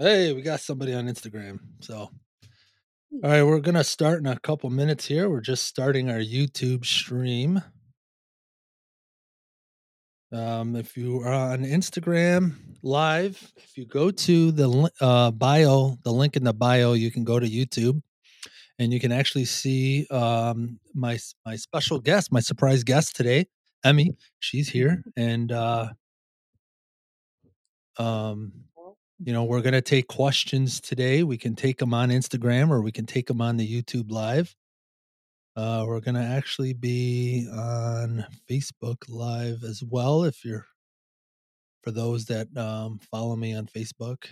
Hey, we got somebody on Instagram. So, all right, we're going to start in a couple minutes here. We're just starting our YouTube stream. Um, if you are on Instagram live, if you go to the uh, bio, the link in the bio, you can go to YouTube and you can actually see um, my my special guest, my surprise guest today, Emmy. She's here, and uh, um, you know, we're going to take questions today. We can take them on Instagram or we can take them on the YouTube Live. Uh, we're going to actually be on Facebook Live as well. If you're, for those that um, follow me on Facebook,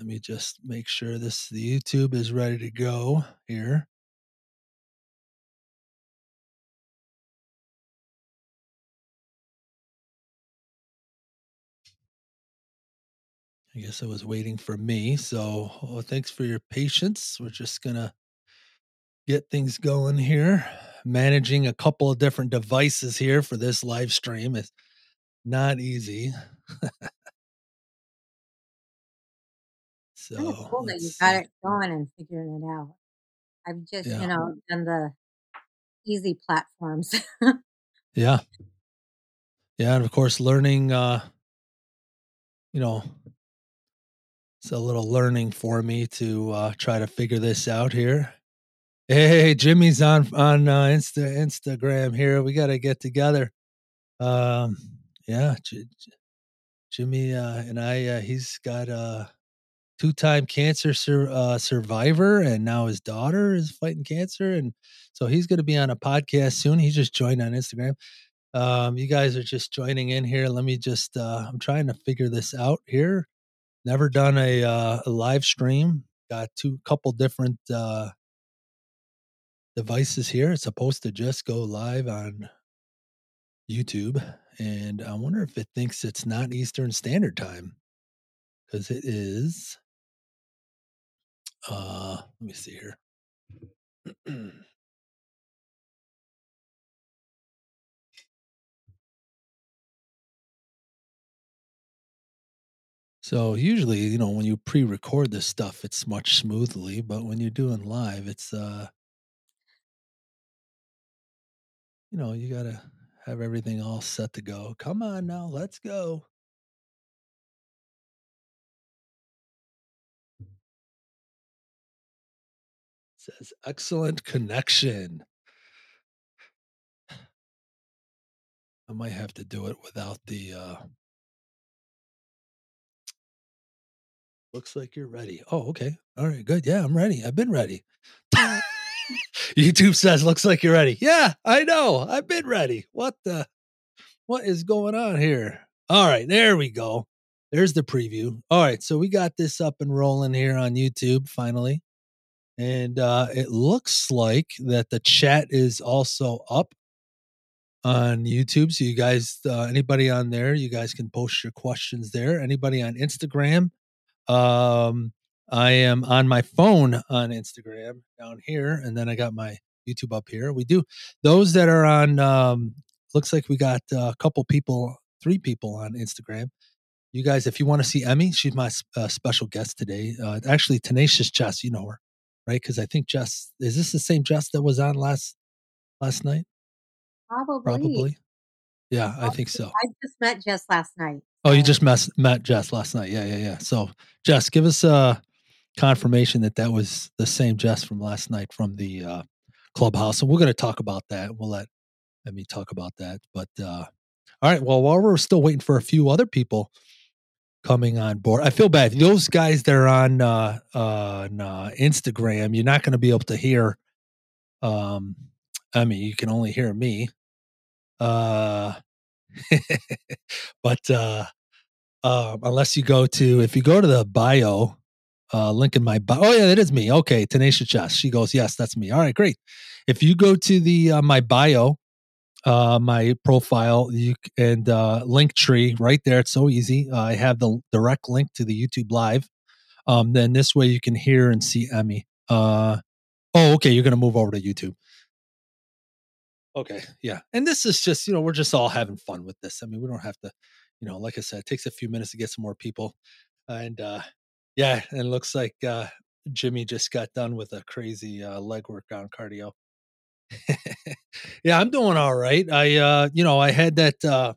let me just make sure this, the YouTube is ready to go here. I guess it was waiting for me. So oh, thanks for your patience. We're just going to get things going here. Managing a couple of different devices here for this live stream is not easy. so cool that you got it going and figuring it out. I've just, yeah. you know, done the easy platforms. yeah. Yeah, and of course learning uh you know it's a little learning for me to uh, try to figure this out here. Hey, Jimmy's on on uh, Insta Instagram here. We got to get together. Um, yeah, J- J- Jimmy uh, and I. Uh, he's got a two-time cancer sur- uh, survivor, and now his daughter is fighting cancer, and so he's going to be on a podcast soon. He just joined on Instagram. Um, you guys are just joining in here. Let me just. Uh, I'm trying to figure this out here never done a, uh, a live stream. Got two couple different uh, devices here. It's supposed to just go live on YouTube, and I wonder if it thinks it's not Eastern Standard Time because it is. Uh, let me see here. So usually, you know, when you pre-record this stuff, it's much smoothly, but when you're doing live, it's uh you know, you got to have everything all set to go. Come on now, let's go. It says excellent connection. I might have to do it without the uh Looks like you're ready. Oh, okay. All right, good. Yeah, I'm ready. I've been ready. YouTube says, looks like you're ready. Yeah, I know. I've been ready. What the? What is going on here? All right, there we go. There's the preview. All right, so we got this up and rolling here on YouTube finally. And uh, it looks like that the chat is also up on YouTube. So you guys, uh, anybody on there, you guys can post your questions there. Anybody on Instagram, um, I am on my phone on Instagram down here, and then I got my YouTube up here. We do those that are on. Um, looks like we got a couple people, three people on Instagram. You guys, if you want to see Emmy, she's my uh, special guest today. Uh, actually, Tenacious Jess, you know her, right? Because I think Jess is this the same Jess that was on last last night? Probably. Probably. Yeah, I think so. I just met Jess last night. Oh, you just met, met Jess last night. Yeah, yeah, yeah. So, Jess, give us a confirmation that that was the same Jess from last night from the uh, clubhouse. And we're going to talk about that. We'll let, let me talk about that. But, uh, all right. Well, while we're still waiting for a few other people coming on board, I feel bad. Those guys that are on, uh, on uh, Instagram, you're not going to be able to hear. Um, I mean, you can only hear me. Uh, but uh, uh, unless you go to if you go to the bio uh, link in my bio. Oh yeah, that is me. Okay, Tenacious Jess. She goes, yes, that's me. All right, great. If you go to the uh, my bio, uh, my profile, you and uh, link tree right there. It's so easy. Uh, I have the direct link to the YouTube live. Um, then this way you can hear and see Emmy. Uh, oh, okay. You're gonna move over to YouTube. Okay, yeah. And this is just, you know, we're just all having fun with this. I mean, we don't have to, you know, like I said, it takes a few minutes to get some more people. and uh, yeah, and looks like uh, Jimmy just got done with a crazy uh, leg workout cardio. yeah, I'm doing all right. I, uh, you know, I had that. Uh,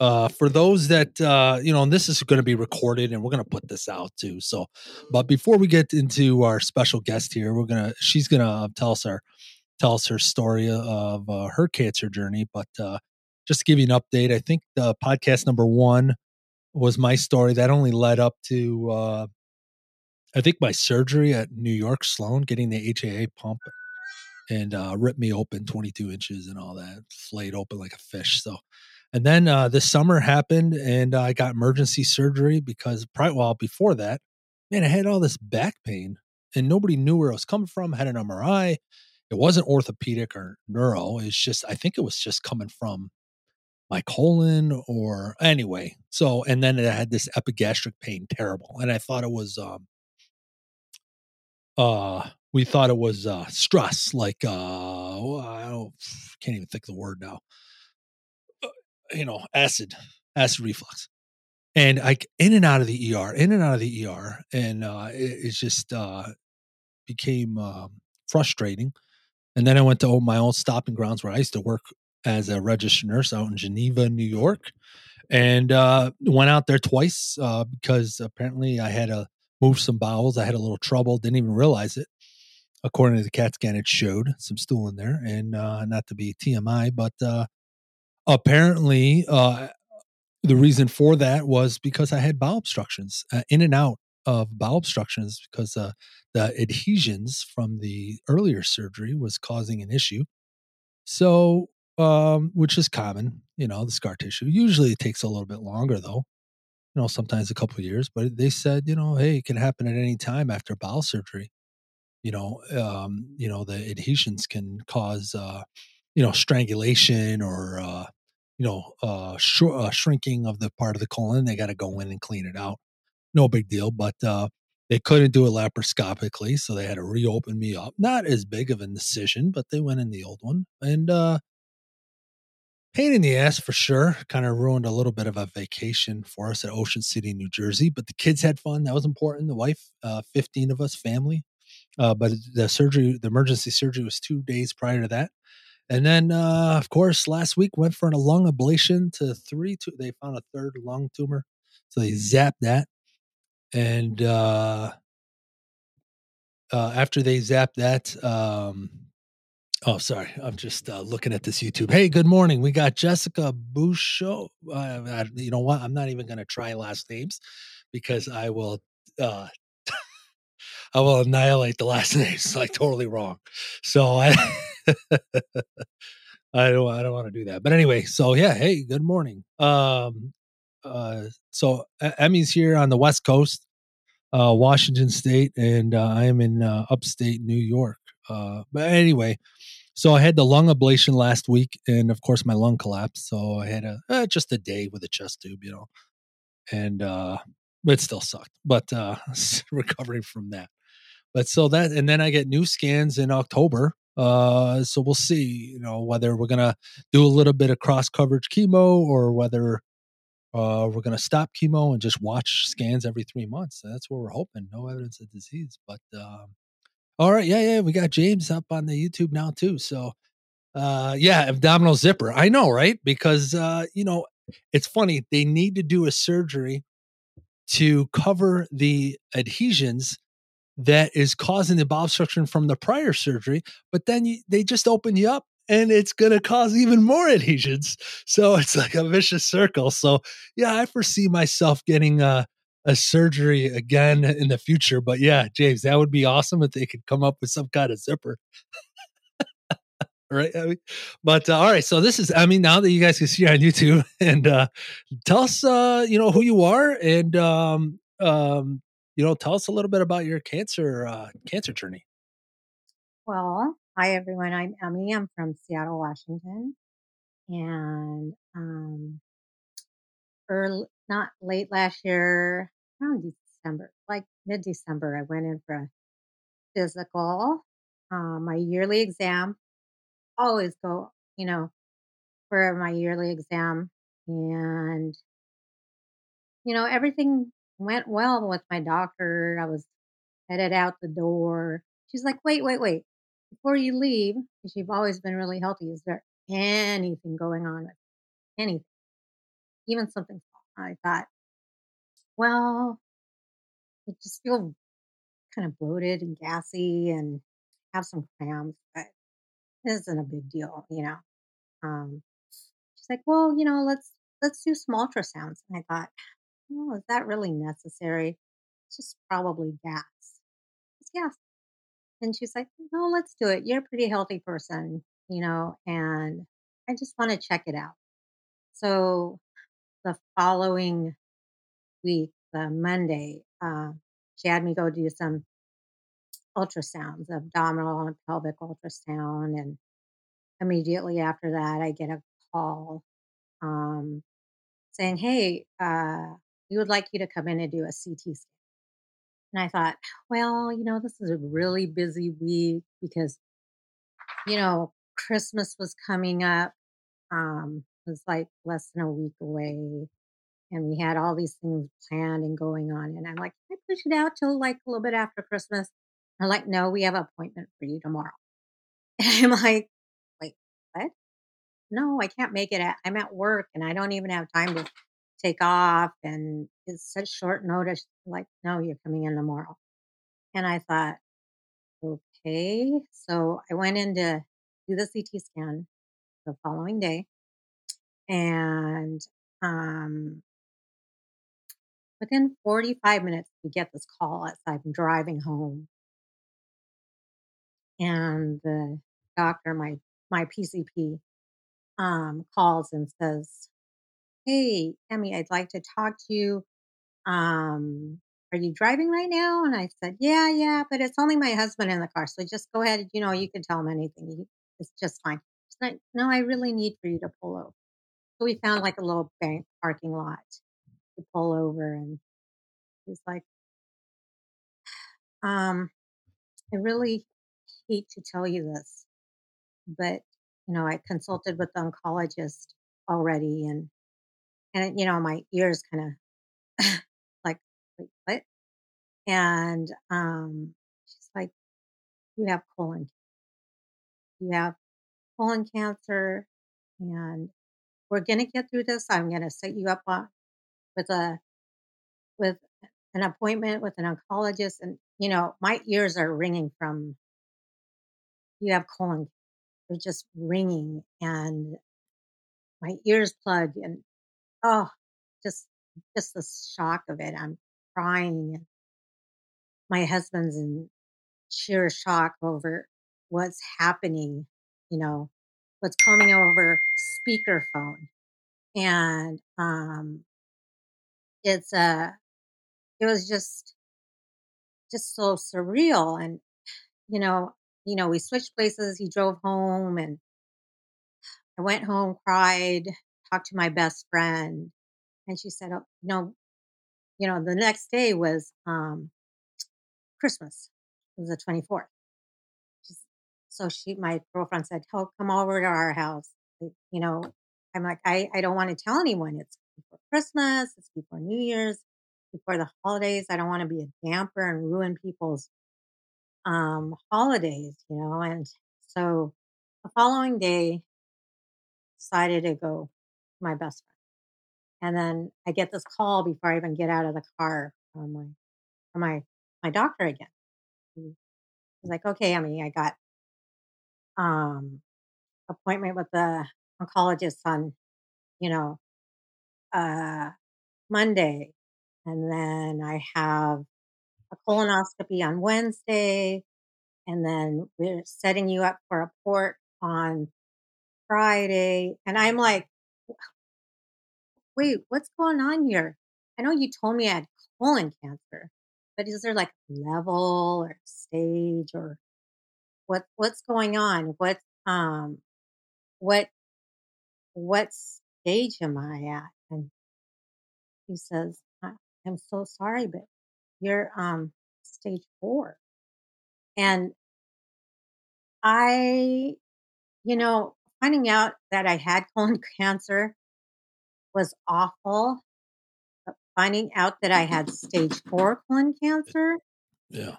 uh, for those that uh, you know, and this is going to be recorded, and we're going to put this out too. So, but before we get into our special guest here, we're gonna she's gonna tell us our tell us her story of uh, her cancer journey. But uh, just to give you an update, I think the podcast number one was my story that only led up to uh, I think my surgery at New York Sloan, getting the HAI pump and uh, ripped me open 22 inches and all that, flayed open like a fish. So, and then uh, this summer happened and I got emergency surgery because, prior, well, before that, man, I had all this back pain and nobody knew where it was coming from. I had an MRI. It wasn't orthopedic or neuro. It's just, I think it was just coming from my colon or anyway. So, and then it had this epigastric pain, terrible. And I thought it was, um, uh, we thought it was uh, stress, like uh, I don't, can't even think the word now. Uh, you know, acid, acid reflux, and I in and out of the ER, in and out of the ER, and uh, it, it just uh, became uh, frustrating. And then I went to my own stopping grounds where I used to work as a registered nurse out in Geneva, New York, and uh, went out there twice uh, because apparently I had to move some bowels. I had a little trouble, didn't even realize it according to the CAT scan, it showed some stool in there, and uh, not to be TMI, but uh, apparently uh, the reason for that was because I had bowel obstructions uh, in and out of bowel obstructions because uh, the adhesions from the earlier surgery was causing an issue. So, um, which is common, you know, the scar tissue. Usually it takes a little bit longer though, you know, sometimes a couple years, but they said, you know, hey, it can happen at any time after bowel surgery you know um, you know the adhesions can cause uh, you know strangulation or uh, you know uh, sh- uh, shrinking of the part of the colon they got to go in and clean it out no big deal but uh, they couldn't do it laparoscopically so they had to reopen me up not as big of an incision but they went in the old one and uh pain in the ass for sure kind of ruined a little bit of a vacation for us at ocean city new jersey but the kids had fun that was important the wife uh 15 of us family uh, but the surgery, the emergency surgery was two days prior to that. And then, uh, of course, last week went for a lung ablation to three. Two, they found a third lung tumor, so they zapped that. And uh, uh, after they zap that, um, oh, sorry, I'm just uh, looking at this YouTube. Hey, good morning. We got Jessica Bouchot. Uh, you know what? I'm not even going to try last names because I will uh, I will annihilate the last name. It's like totally wrong. So I I don't I don't want to do that. But anyway, so yeah, hey, good morning. Um uh so Emmy's here on the West Coast, uh Washington State, and uh, I am in uh, upstate New York. Uh but anyway, so I had the lung ablation last week, and of course my lung collapsed. So I had a uh, just a day with a chest tube, you know, and uh, it still sucked, but uh, recovering from that. But so that, and then I get new scans in October. Uh, so we'll see, you know, whether we're gonna do a little bit of cross coverage chemo or whether uh, we're gonna stop chemo and just watch scans every three months. That's what we're hoping. No evidence of disease, but um, all right, yeah, yeah, we got James up on the YouTube now too. So uh, yeah, abdominal zipper. I know, right? Because uh, you know, it's funny. They need to do a surgery to cover the adhesions that is causing the bowel obstruction from the prior surgery, but then you, they just open you up and it's going to cause even more adhesions. So it's like a vicious circle. So yeah, I foresee myself getting a, a surgery again in the future. But yeah, James, that would be awesome if they could come up with some kind of zipper. right? I mean, but uh, all right, so this is I mean now that you guys can see on YouTube and uh, tell us uh, you know who you are and um, um, you know, tell us a little bit about your cancer uh, cancer journey. Well, hi everyone. I'm Emmy. I'm from Seattle, Washington, and um, early, not late last year, around December, like mid December, I went in for a physical, um, my yearly exam. Always go, you know, for my yearly exam, and you know everything went well with my doctor. I was headed out the door. She's like, wait, wait, wait. Before you leave, because you've always been really healthy, is there anything going on with anything? Even something small. I thought, well, I just feel kind of bloated and gassy and have some cramps, but it isn't a big deal, you know. Um, she's like, well, you know, let's let's do some ultrasounds. And I thought, oh, is that really necessary? It's just probably gas. It's gas. And she's like, no, let's do it. You're a pretty healthy person, you know, and I just want to check it out. So the following week, the Monday, uh, she had me go do some ultrasounds, abdominal and pelvic ultrasound. And immediately after that, I get a call um, saying, hey, uh, we would like you to come in and do a CT scan. And I thought, well, you know, this is a really busy week because, you know, Christmas was coming up. Um, it was like less than a week away. And we had all these things planned and going on. And I'm like, can I push it out till like a little bit after Christmas? They're like, no, we have an appointment for you tomorrow. And I'm like, wait, what? No, I can't make it. I'm at work and I don't even have time to take off. And it's such short notice. Like, no, you're coming in tomorrow. And I thought, okay. So I went in to do the CT scan the following day. And um, within 45 minutes, we get this call as I'm driving home. And the doctor, my my PCP, um, calls and says, "Hey, Emmy, I'd like to talk to you. Um, are you driving right now?" And I said, "Yeah, yeah, but it's only my husband in the car, so just go ahead. You know, you can tell him anything. It's just fine." Like, "No, I really need for you to pull over." So we found like a little bank parking lot to pull over, and he's like, um, "I really hate to tell you this, but you know, I consulted with the oncologist already, and and you know, my ears kind of like, wait, what? And um, she's like, you have colon, you have colon cancer, and we're gonna get through this. I'm gonna set you up on, with a with an appointment with an oncologist, and you know, my ears are ringing from you have colon they're just ringing and my ears plugged and oh just just the shock of it i'm crying and my husband's in sheer shock over what's happening you know what's coming over speakerphone. And um it's a it was just just so surreal and you know you know we switched places he drove home and I went home, cried, talked to my best friend, and she said, "Oh, no, you know, the next day was um, Christmas. It was the twenty fourth. So she, my girlfriend said, "Oh, come over to our house." You know, I'm like, I, I don't want to tell anyone. It's before Christmas. It's before New Year's. Before the holidays. I don't want to be a damper and ruin people's um, holidays. You know, and so the following day, decided to go to my best friend. And then I get this call before I even get out of the car from my from my my doctor again. He's like, okay, I mean, I got um appointment with the oncologist on, you know, uh Monday. And then I have a colonoscopy on Wednesday. And then we're setting you up for a port on Friday. And I'm like, wait, what's going on here? I know you told me I had colon cancer, but is there like level or stage or what what's going on? What um what what stage am I at? And he says, I'm so sorry, but you're um stage four. And I, you know, finding out that I had colon cancer was awful. Finding out that I had stage four colon cancer Yeah.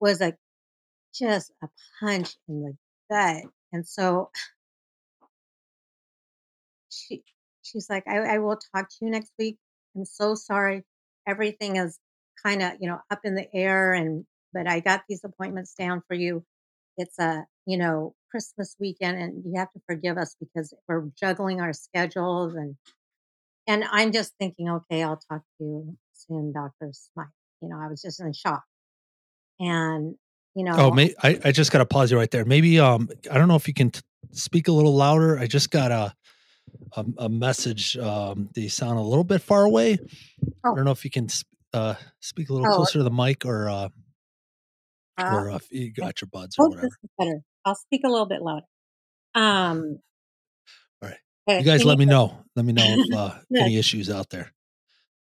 was like just a punch in the gut. And so she she's like, I, I will talk to you next week. I'm so sorry. Everything is kind of, you know, up in the air and but I got these appointments down for you. It's a, you know, Christmas weekend and you have to forgive us because we're juggling our schedules and and I'm just thinking, okay, I'll talk to you soon, Dr. Smythe. You know, I was just in shock. And, you know, Oh, may, I, I just got to pause you right there. Maybe um I don't know if you can t- speak a little louder. I just got a a, a message. Um, they sound a little bit far away. I Oh. don't know if you can uh speak a little Oh. closer to the mic or uh uh, or if you got your buds or whatever. better. I'll speak a little bit louder. Um, All right. but You guys let me know. Let me know if uh, any issues out there.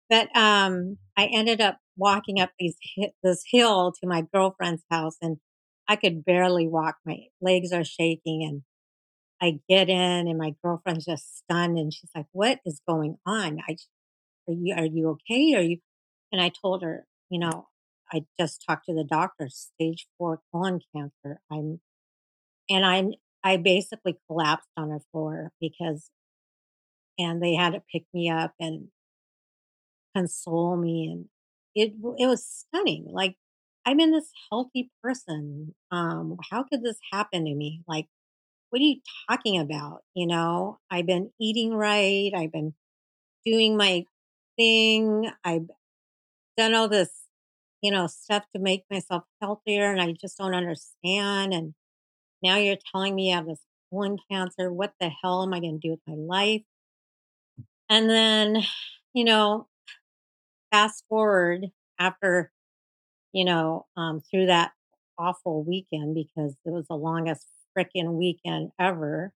But um, I ended up walking up these this hill to my girlfriend's house, and I could barely walk. My legs are shaking, and I get in, and my girlfriend's just stunned, and she's like, "What is going on? I, are you are you okay? Are you?" And I told her, you know, I just talked to the doctor, stage four colon cancer. I'm, and I'm, I basically collapsed on her floor because, and they had to pick me up and console me and it it was stunning like i'm in this healthy person um how could this happen to me? Like what are you talking about? You know i've been eating right i've been doing my thing i've done all this you know stuff to make myself healthier and i just don't understand and now you're telling me i have this colon cancer what the hell am i going to do with my life and then you know fast forward after you know um through that awful weekend because it was the longest freaking weekend ever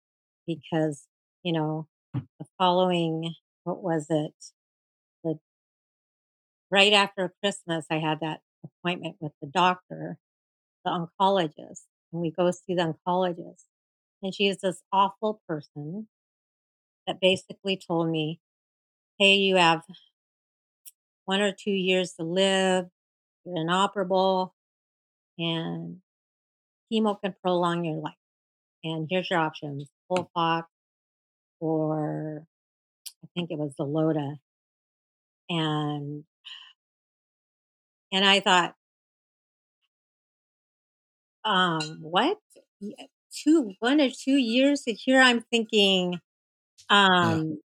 because you know the following what was it? The right after christmas i had that appointment with the doctor the oncologist and we go see the oncologist and she's this awful person that basically told me hey you have one or two years to live you're inoperable and chemo can prolong your life. And here's your options Folfox or I think it was Xeloda. And and I thought, um, what? Two one or two years? And here I'm thinking, um,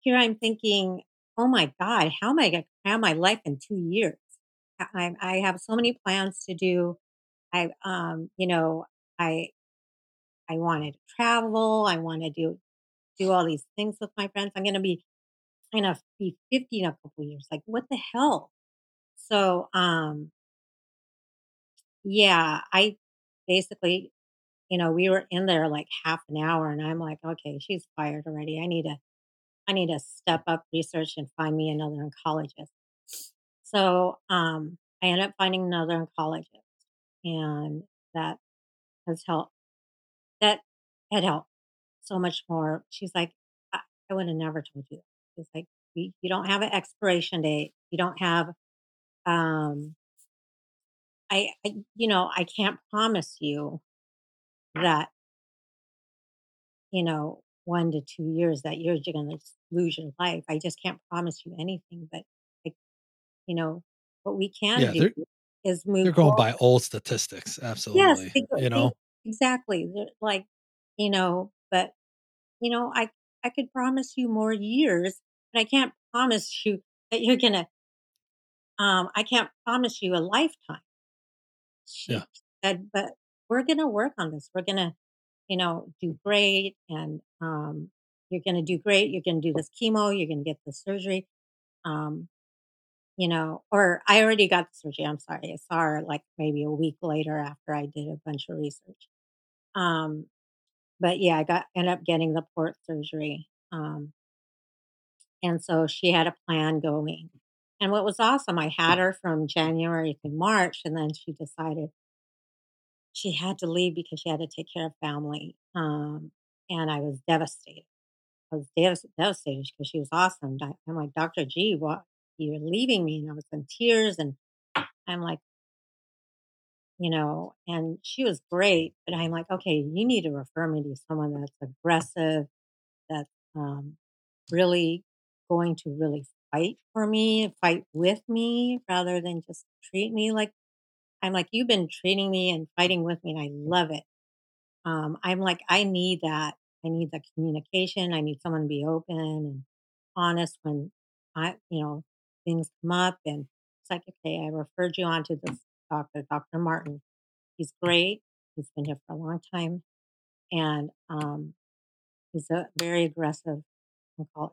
here I'm thinking, oh my God, how am I gonna cram my life in two years? I, I have so many plans to do. I um, you know, I I wanted to travel. I want to do do all these things with my friends. I'm going to be going to be 50 in a couple years. Like what the hell? So um yeah, I basically, you know, we were in there like half an hour and I'm like, okay, she's fired already. I need to I need to step up research and find me another oncologist. So um I ended up finding another oncologist and that has helped that had helped so much more. She's like, I, I would have never told you. that." She's like, you, you don't have an expiration date. You don't have, um, I, I, you know, I can't promise you that, you know, one to two years that you're going to lose your life. I just can't promise you anything. But, like, you know, what we can Yeah, do is move. They're going forward. by old statistics. Absolutely. they go- you they- know, exactly. They're like, you know, but you know, I I could promise you more years, but I can't promise you that you're gonna. Um, I can't promise you a lifetime. She Yeah. said, but we're gonna work on this. We're gonna, you know, do great, and um, you're gonna do great. You're gonna do this chemo. You're gonna get the surgery. Um, you know, or I already got the surgery. I'm sorry. I saw her like maybe a week later after I did a bunch of research. Um, but yeah, I got ended up getting the port surgery. Um, and so she had a plan going. And what was awesome, I had her from January to March, and then she decided she had to leave because she had to take care of family. Um, and I was devastated. I was devas- devastated because she was awesome. I'm like, Dr. G, what? you're leaving me. And I was in tears. And I'm like, you know, and she was great. But I'm like, okay, you need to refer me to someone that's aggressive, that's um, really going to really fight for me, fight with me, rather than just treat me like I'm like, you've been treating me and fighting with me, and I love it. Um, I'm like, I need that. I need the communication. I need someone to be open and honest when I, you know, things come up. And it's like, okay, I referred you on to this doctor, Dr. Martin. He's great. He's been here for a long time. And um, he's a very aggressive oncologist.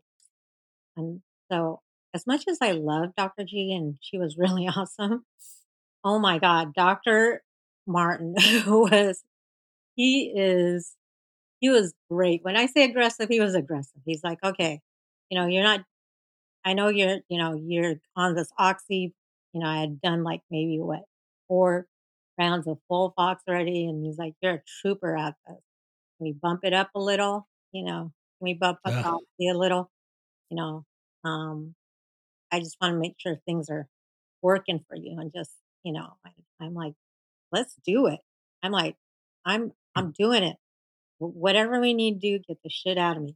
And so, as much as I love Dr. G and she was really awesome, oh my God, Dr. Martin was, he is, he was great. When I say aggressive, he was aggressive. He's like, okay, you know, you're not, I know you're, you know, you're on this oxy. You know, I had done like maybe what, four rounds of FOLFOX already. And he's like, you're a trooper at this. Can we bump it up a little? You know, can we bump up Yeah. oxy a little? You know, um, I just want to make sure things are working for you and just, you know, I'm like, let's do it. I'm like, I'm, I'm doing it. Whatever we need to do, get the shit out of me.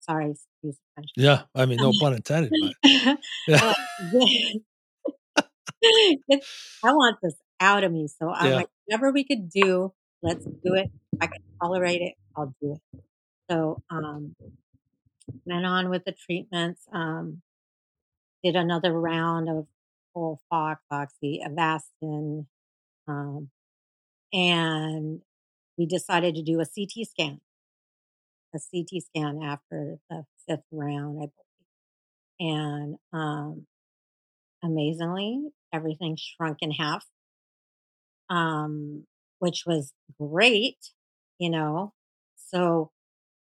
Sorry, excuse French. Yeah. I mean, no pun intended, but yeah. I want this out of me. So I'm Yeah. like, whatever we could do, let's do it. If I can tolerate it, I'll do it. So um went on with the treatments, um, did another round of Fox, Oxy, Avastin, um, and we decided to do a CT scan, a CT scan after the fifth round, I believe. And um, amazingly, everything shrunk in half, um, which was great, you know. So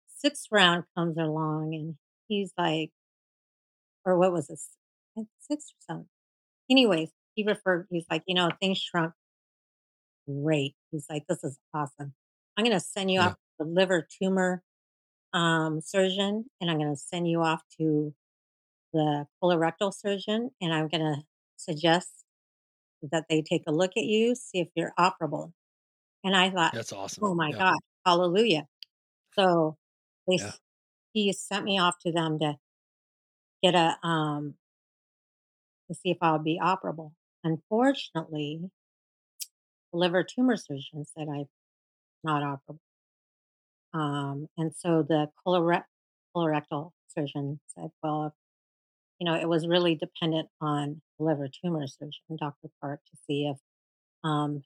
sixth round comes along and he's like, or what was this? Six or seven. Anyways, he referred, he's like, you know, things shrunk great. He's like, this is awesome. I'm going to send you Yeah. off to the liver tumor um, surgeon and I'm going to send you off to the colorectal surgeon and I'm going to suggest that they take a look at you, see if you're operable. And I thought, That's awesome. oh my Yeah. God, hallelujah. So they, Yeah. he sent me off to them to get a, um, to see if I would be operable. Unfortunately, the liver tumor surgeon said I'm not operable. Um, and so the colore- colorectal surgeon said, well, you know, it was really dependent on liver tumor surgeon, Dr. Park, to see if um,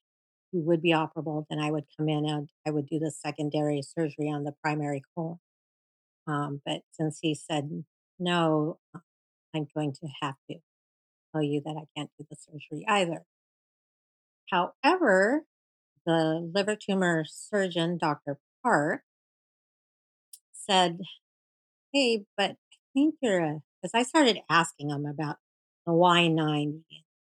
he would be operable. Then I would come in and I would do the secondary surgery on the primary colon. Um, but since he said no, I'm going to have to tell you that I can't do the surgery either. However, the liver tumor surgeon, Dr. Park, said, Hey, but I think you're a, because I started asking him about the Y9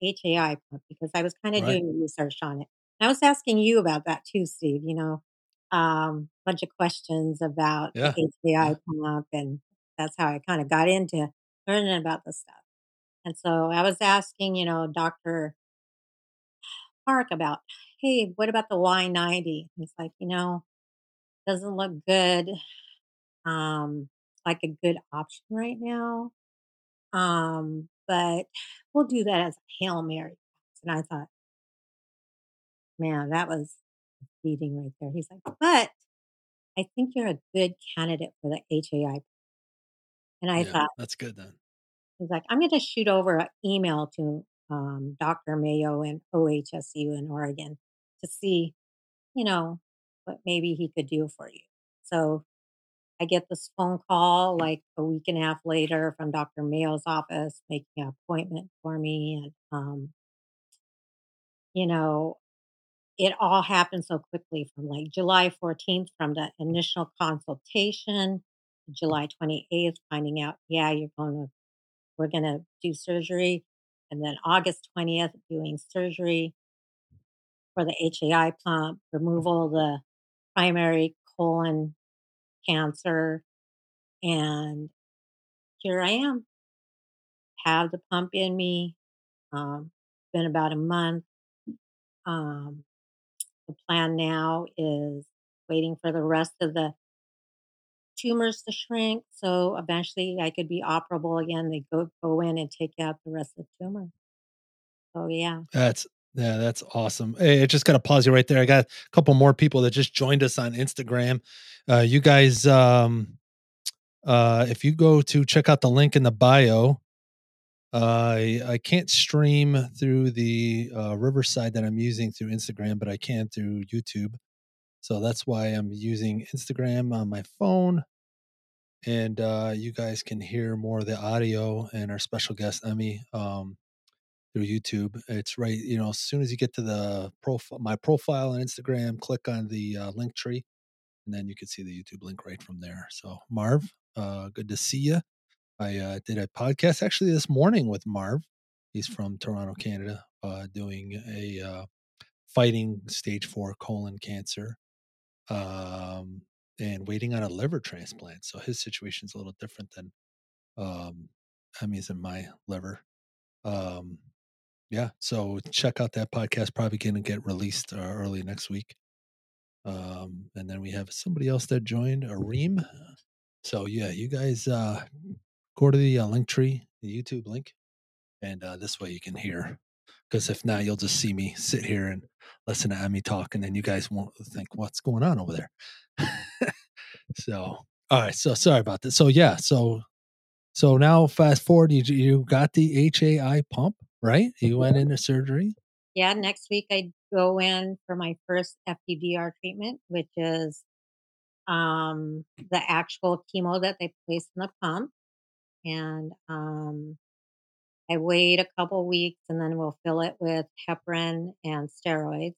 HAI pump because I was kind of Right. doing research on it. And I was asking you about that too, Steve, you know, um, a bunch of questions about Yeah. the HAI Yeah. pump. And that's how I kind of got into learning about this stuff. And so I was asking, you know, Dr. Park about, hey, what about the Y90? He's like, you know, doesn't look good. Um, like a good option right now. Um, but we'll do that as a Hail Mary. And I thought, man, that was beating right there. He's like, but I think you're a good candidate for the HAI. And I Yeah. thought, That's good then. He's like, I'm going to shoot over an email to um, Dr. Mayo and OHSU in Oregon to see, you know, what maybe he could do for you. So I get this phone call like a week and a half later from Dr. Mayo's office making an appointment for me. And, um, you know, it all happened so quickly from like July 14th from the initial consultation, July 28th, finding out, yeah, you're going to, we're going to do surgery. And then August 20th, doing surgery for the HAI pump, removal of the primary colon cancer. And here I am have the pump in me. Um, been about a month. Um, the plan now is waiting for the rest of the tumors to shrink, so eventually I could be operable again. They go go in and take out the rest of the tumor. So yeah. That's yeah, that's awesome. Hey, just got to pause you right there. I got a couple more people that just joined us on Instagram. Uh, you guys, um, uh, if you go to check out the link in the bio, uh, I, I can't stream through the uh, Riverside that I'm using through Instagram, but I can through YouTube. So that's why I'm using Instagram on my phone. And uh, you guys can hear more of the audio and our special guest, Emmy, um, through YouTube. It's right, you know, as soon as you get to the profile, my profile on Instagram, click on the uh, link tree, and then you can see the YouTube link right from there. So, Marv, uh, good to see you. I uh, did a podcast actually this morning with Marv. He's from Toronto, Canada, uh, doing a uh, fighting stage four colon cancer um, and waiting on a liver transplant. So his situation's a little different than um, Emmy's and my liver. Um, yeah, so check out that podcast. Probably going to get released uh, early next week. Um, and then we have somebody else that joined, Areem. So yeah, you guys uh, go to the uh, link tree, the YouTube link, and uh, this way you can hear. Because if not, you'll just see me sit here and listen to Emmy talk, and then you guys won't think what's going on over there. so, all right. So sorry about this. So yeah. So so now fast forward. You you got the HAI pump, right? You went into surgery. Yeah. Next week I go in for my first FUDR treatment, which is um, the actual chemo that they place in the pump, and um, I wait a couple weeks and then we'll fill it with heparin and steroids.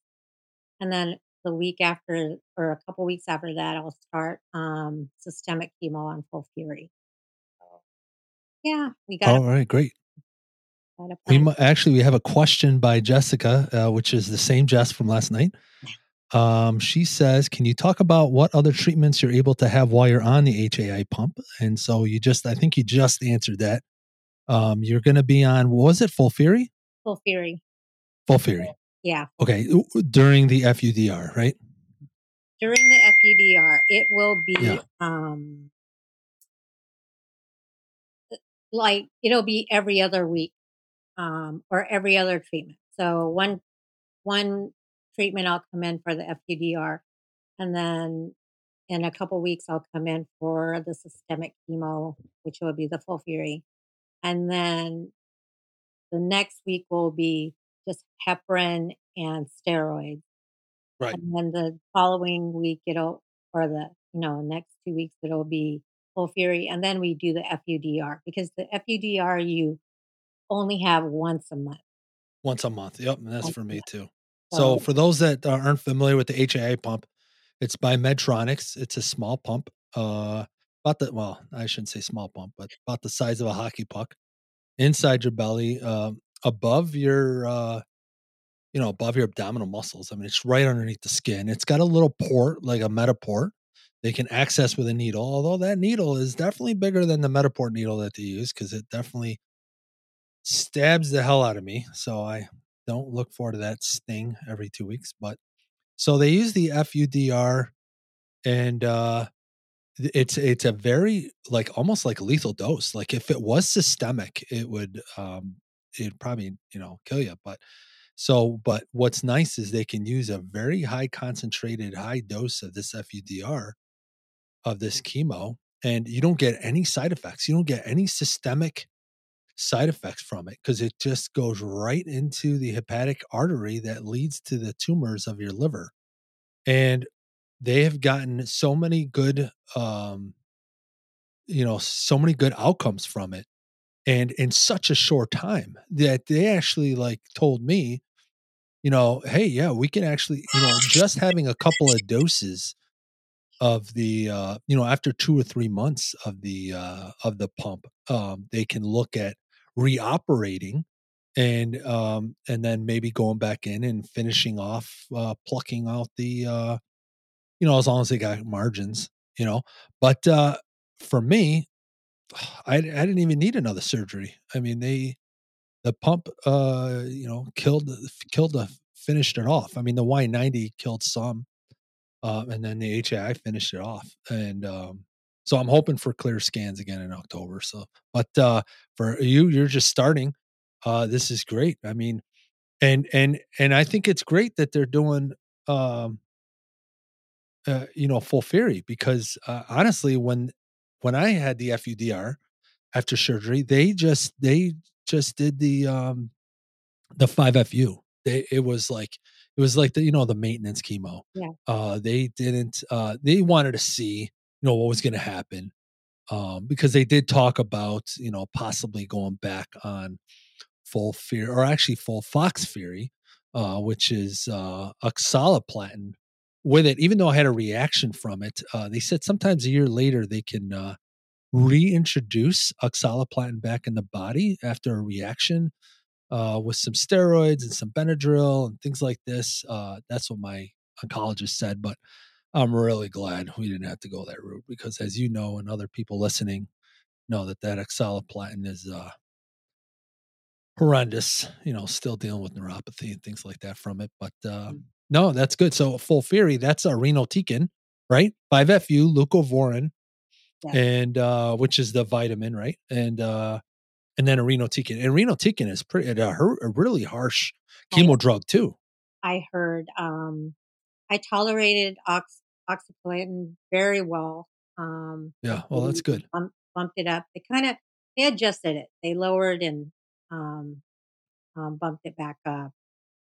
And then the week after, or a couple weeks after that, I'll start um, systemic chemo on FOLFIRI. yeah, we got. All right, great. We actually we have a question by Jessica, uh, which is the same Jess from last night. Um, she says, "Can you talk about what other treatments you're able to have while you're on the HAI pump?" And so you just, I think you just answered that. Um, you're going to be on, was it FOLFIRI? Full Fury. FOLFIRI. Yeah. Okay. During the FUDR, right? During the FUDR, it will be yeah. um like it'll be every other week um or every other treatment. So one one treatment I'll come in for the FUDR and then in a couple weeks I'll come in for the systemic chemo, which will be the FOLFIRI. And then the next week will be just heparin and steroids. Right. And then the following week it'll or the you know, next two weeks it'll be FOLFIRI. And then we do the FUDR because the FUDR you only have once a month. Once a month. Yep. And that's once for me too. So, so for those that aren't familiar with the HAI pump, it's by Medtronics. It's a small pump. Uh about the well, I shouldn't say small pump, but about the size of a hockey puck inside your belly, uh, above your uh, you know, above your abdominal muscles. I mean, it's right underneath the skin. It's got a little port, like a Mediport, they can access with a needle. Although that needle is definitely bigger than the Mediport needle that they use because it definitely stabs the hell out of me. So I don't look forward to that sting every two weeks. But so they use the FUDR and uh it's it's a very like almost like a lethal dose. Like if it was systemic, it would um it'd probably, you know, kill you. But so but what's nice is they can use a very high concentrated high dose of this FUDR of this chemo and you don't get any side effects. You don't get any systemic side effects from it because it just goes right into the hepatic artery that leads to the tumors of your liver. And they have gotten so many good um you know so many good outcomes from it and in such a short time that they actually like told me you know hey yeah we can actually you know just having a couple of doses of the uh you know after two or three months of the uh of the pump um they can look at reoperating and um and then maybe going back in and finishing off uh plucking out the uh you know, as long as they got margins, you know. But uh, for me, I I didn't even need another surgery. I mean, they the pump, uh, you know, killed killed the finished it off. I mean, the Y90 killed some, uh, and then the HAI finished it off. And um, so I'm hoping for clear scans again in October. So, but uh, for you, you're just starting. Uh, this is great. I mean, and and and I think it's great that they're doing, um, uh, you know, FOLFIRI because uh, honestly, when when I had the FUDR after surgery, they just they just did the um the 5FU. They it was like it was like the you know the maintenance chemo. Yeah. Uh they didn't uh they wanted to see you know what was going to happen um because they did talk about you know possibly going back on FOLFIRI or actually FOLFOXIRI uh which is uh oxaliplatin with it even though I had a reaction from it uh they said sometimes a year later they can uh reintroduce oxaliplatin back in the body after a reaction uh, with some steroids and some Benadryl and things like this. Uh, that's what my oncologist said, but I'm really glad we didn't have to go that route because, as you know, and other people listening know that that oxaliplatin is uh, horrendous. You know, still dealing with neuropathy and things like that from it. But uh, no, that's good. So FOLFIRI, that's a irinotecan, right? 5FU, leucovorin, Yeah. and uh, which is the vitamin, right? And uh, and then irinotecan. And irinotecan is pretty a, a really harsh chemo drug too. I heard um, I tolerated ox oxyplatin very well. Um, Yeah, well, that's good. Bump, bumped it up. They kind of they adjusted it. They lowered and um, um, bumped it back up.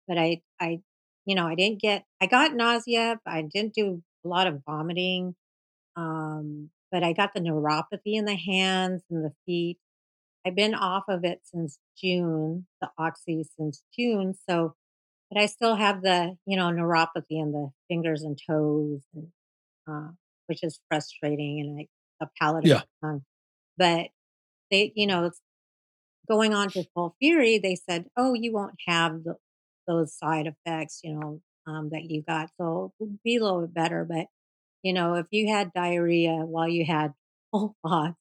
But I I you know I didn't get I got nausea. But I didn't do a lot of vomiting. Um, but I got the neuropathy in the hands and the feet. I've been off of it since June, the oxy since June. So, but I still have the, you know, neuropathy in the fingers and toes, and, uh, which is frustrating, and like a palate Yeah. tongue. But they, you know, it's going on to FOLFIRI. They said, oh, you won't have the, those side effects, you know, um, that you got. So be a little bit better. But, you know, if you had diarrhea while you had box,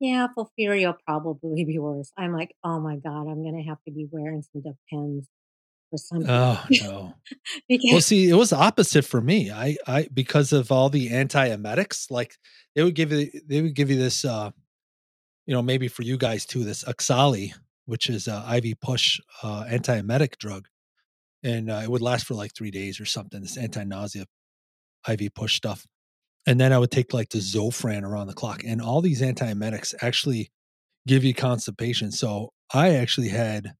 yeah, FOLFIRI will probably be worse. I'm like, "Oh my god, I'm gonna have to be wearing some Depends or something." Oh no. Well, see, it was opposite for me. I, I because of all the antiemetics, like they would give you, they would give you this, uh, you know, maybe for you guys too, this Aloxi, which is a IV push uh, antiemetic drug, and uh, it would last for like three days or something. This anti-nausea IV push stuff, and then I would take like the Zofran around the clock, and all these antiemetics actually give you constipation. So I actually had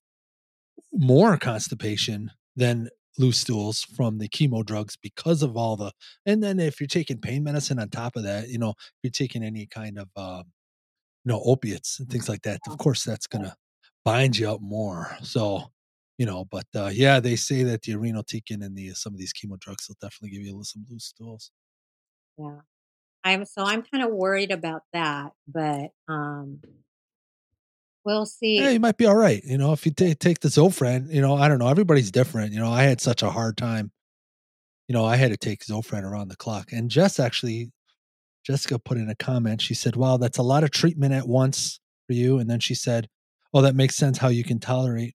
more constipation than loose stools from the chemo drugs because of all the and then if you're taking pain medicine on top of that you know if you're taking any kind of uh you know opiates and things like that of course that's gonna bind you up more so you know but uh yeah they say that the irinotecan and the some of these chemo drugs will definitely give you a little some loose stools yeah. I'm so I'm kinda worried about that, but, um we'll see. yeah you might be all right you know if you ta- take the zofran you know i don't know everybody's different you know i had such a hard time you know i had to take zofran around the clock and jess actually Jessica put in a comment. She said, Wow, that's a lot of treatment at once for you. And then she said, Oh, that makes sense how you can tolerate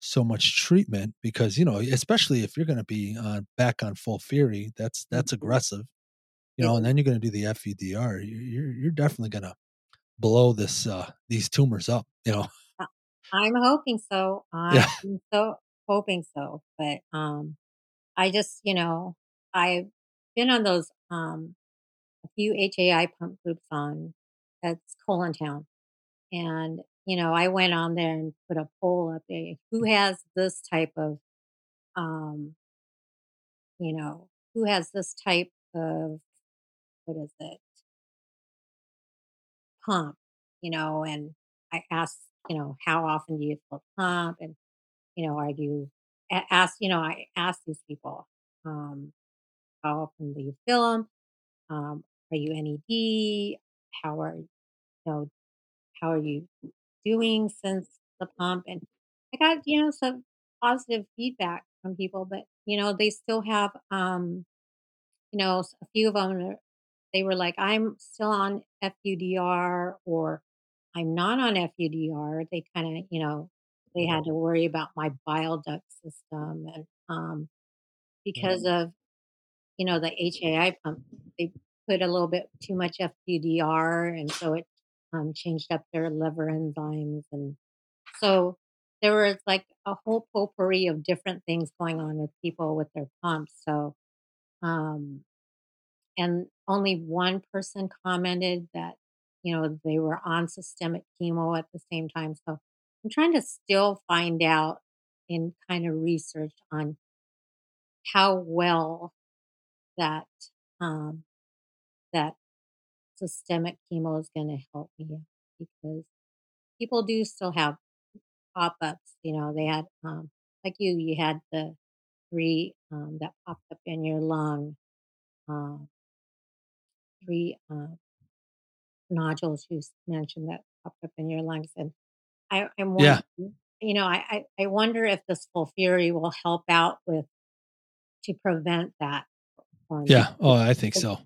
so much treatment because, you know, especially if you're going to be uh, back on FOLFIRI, that's that's Mhm. aggressive, you know, and then you're going to do the FUDR. you- You're, you're definitely going to blow this, uh, these tumors up, you know. Uh, I'm hoping so. I'm so hoping so, but, um, I just, you know, I've been on those, um, a few HAI pump groups on that's Colontown. And, you know, I went on there and put a poll up there. Who has this type of, um, you know, who has this type of, what is it, pump, you know? And I asked, you know, how often do you fill pump? And, you know, are you, ask, you know, I asked these people, um, how often do you feel them? Um, are you NED? How are, you know, how are you doing since the pump? And I got, you know, some positive feedback from people, but, you know, they still have, um, you know, a few of them, are, they were like, "I'm still on FUDR," or "I'm not on FUDR." They kinda, you know, they had to worry about my bile duct system and, um, because of, you know, the HAI pump, they put a little bit too much FUDR, and so it, um, changed up their liver enzymes, and so there was, like, a whole potpourri of different things going on with people with their pumps, so, um and only one person commented that, you know, they were on systemic chemo at the same time, so I'm trying to still find out and kinda research on how well that, um that systemic chemo is gonna help me because people do still have pop-ups, you know, they had, um like you, you had the 3, um, that popped up in your lung, um 3, uh nodules you mentioned that popped up in your lungs, and I I'm Yeah. you know, I I I wonder if this FOLFIRI will help out with to prevent that Yeah. Oh, I think so.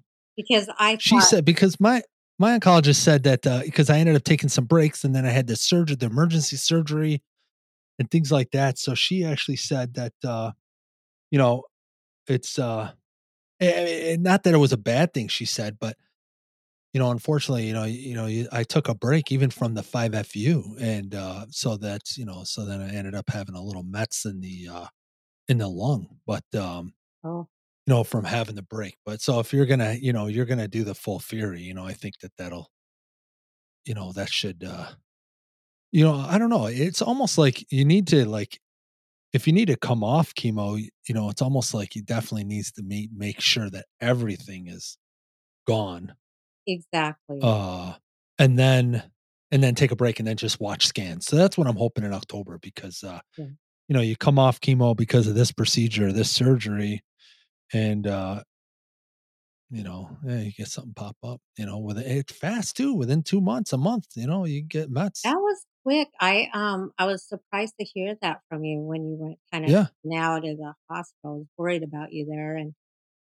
Because I She thought said because my my oncologist said that uh, because I ended up taking some breaks and then I had the surgery, the emergency surgery, and things like that. So she actually said that uh, you know it's uh, eh, not that it was a bad thing. She said, but you know, unfortunately, you know, you know, you- I took a break even from the five FU, and uh, so that's you know, so then I ended up having a little Mets in the uh, in the lung, but um, oh, know, from having the break. But so if you're gonna, you know, you're gonna do the FOLFIRI, you know, I think that that'll, you know, that should, uh, you know, I don't know. It's almost like you need to like, if you need to come off chemo, you know, it's almost like you definitely needs to make make sure that everything is gone, exactly. uh, and then and then take a break and then just watch scans. So that's what I'm hoping in October because, uh, Yeah. you know, you come off chemo because of this procedure, this surgery, and uh, you know, yeah, you get something pop up, you know, with it it's fast too, within 2 months, a month, you know, you get Mets. That was quick. I, um, I was surprised to hear that from you when you went kinda Yeah. now to the hospital. I was worried about you there, and,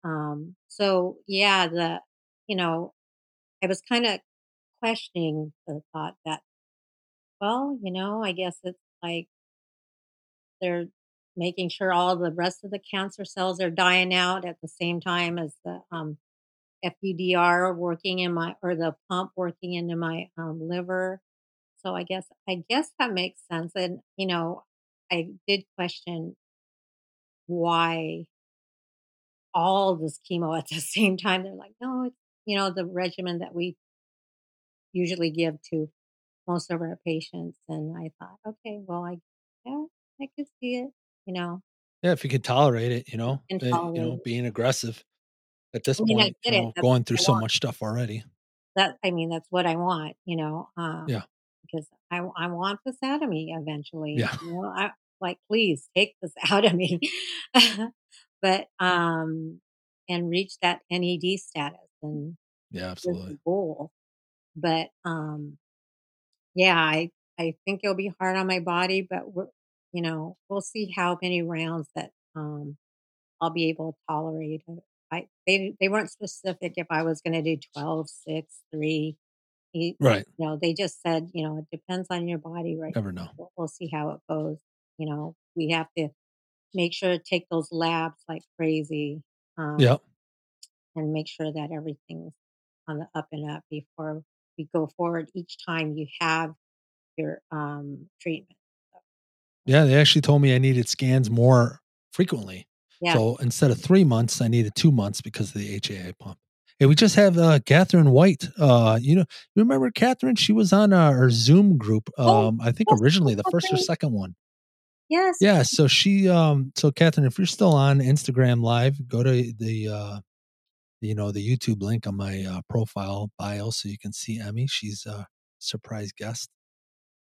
um, so, yeah, the you know, I was kinda questioning the thought that, well, you know, I guess it's like they're making sure all the rest of the cancer cells are dying out at the same time as the, um, FUDR working in my or the pump working into my, um, liver. So I guess I guess that makes sense, and, you know, I did question why all this chemo at the same time. They're like, "No, it's" you know, the regimen that we usually give to most of our patients, and I thought, "Okay, well, I yeah, I could see it," you know, Yeah, if you can tolerate it, you know, and eh, you know, being aggressive at this I mean, point, you know, going through so much stuff already. That I mean, that's what I want, you know, um, Yeah. because I I want this out of me eventually, Yeah. you know, I like, "Please take this out of me." But, um and reach that NED status, and Yeah, absolutely. goal. But, um, yeah, I I think it'll be hard on my body, but we're you know, we'll see how many rounds that, um, I'll be able to tolerate. Uh, I they they weren't specific if I was gonna do 12, 6, 3, e Right. you know, they just said, you know, "It depends on your body right Never know. We'll we'll see how it goes." You know, we have to make sure to take those labs like crazy, um, Yep. and make sure that everything's on the up and up before we go forward each time you have your, um, treatment. Yeah, they actually told me I needed scans more frequently. Yeah. So instead of 3 months, I needed 2 months because of the HAI pump. And we just have, uh, Catherine White, uh, you know, you remember Catherine? She was on our Zoom group, Oh, um, I think originally the first or second one. Yes. Yeah, so she um so Catherine, if you're still on Instagram live, go to the uh you know the YouTube link on my uh, profile bio so you can see Emmy. She's a surprise guest.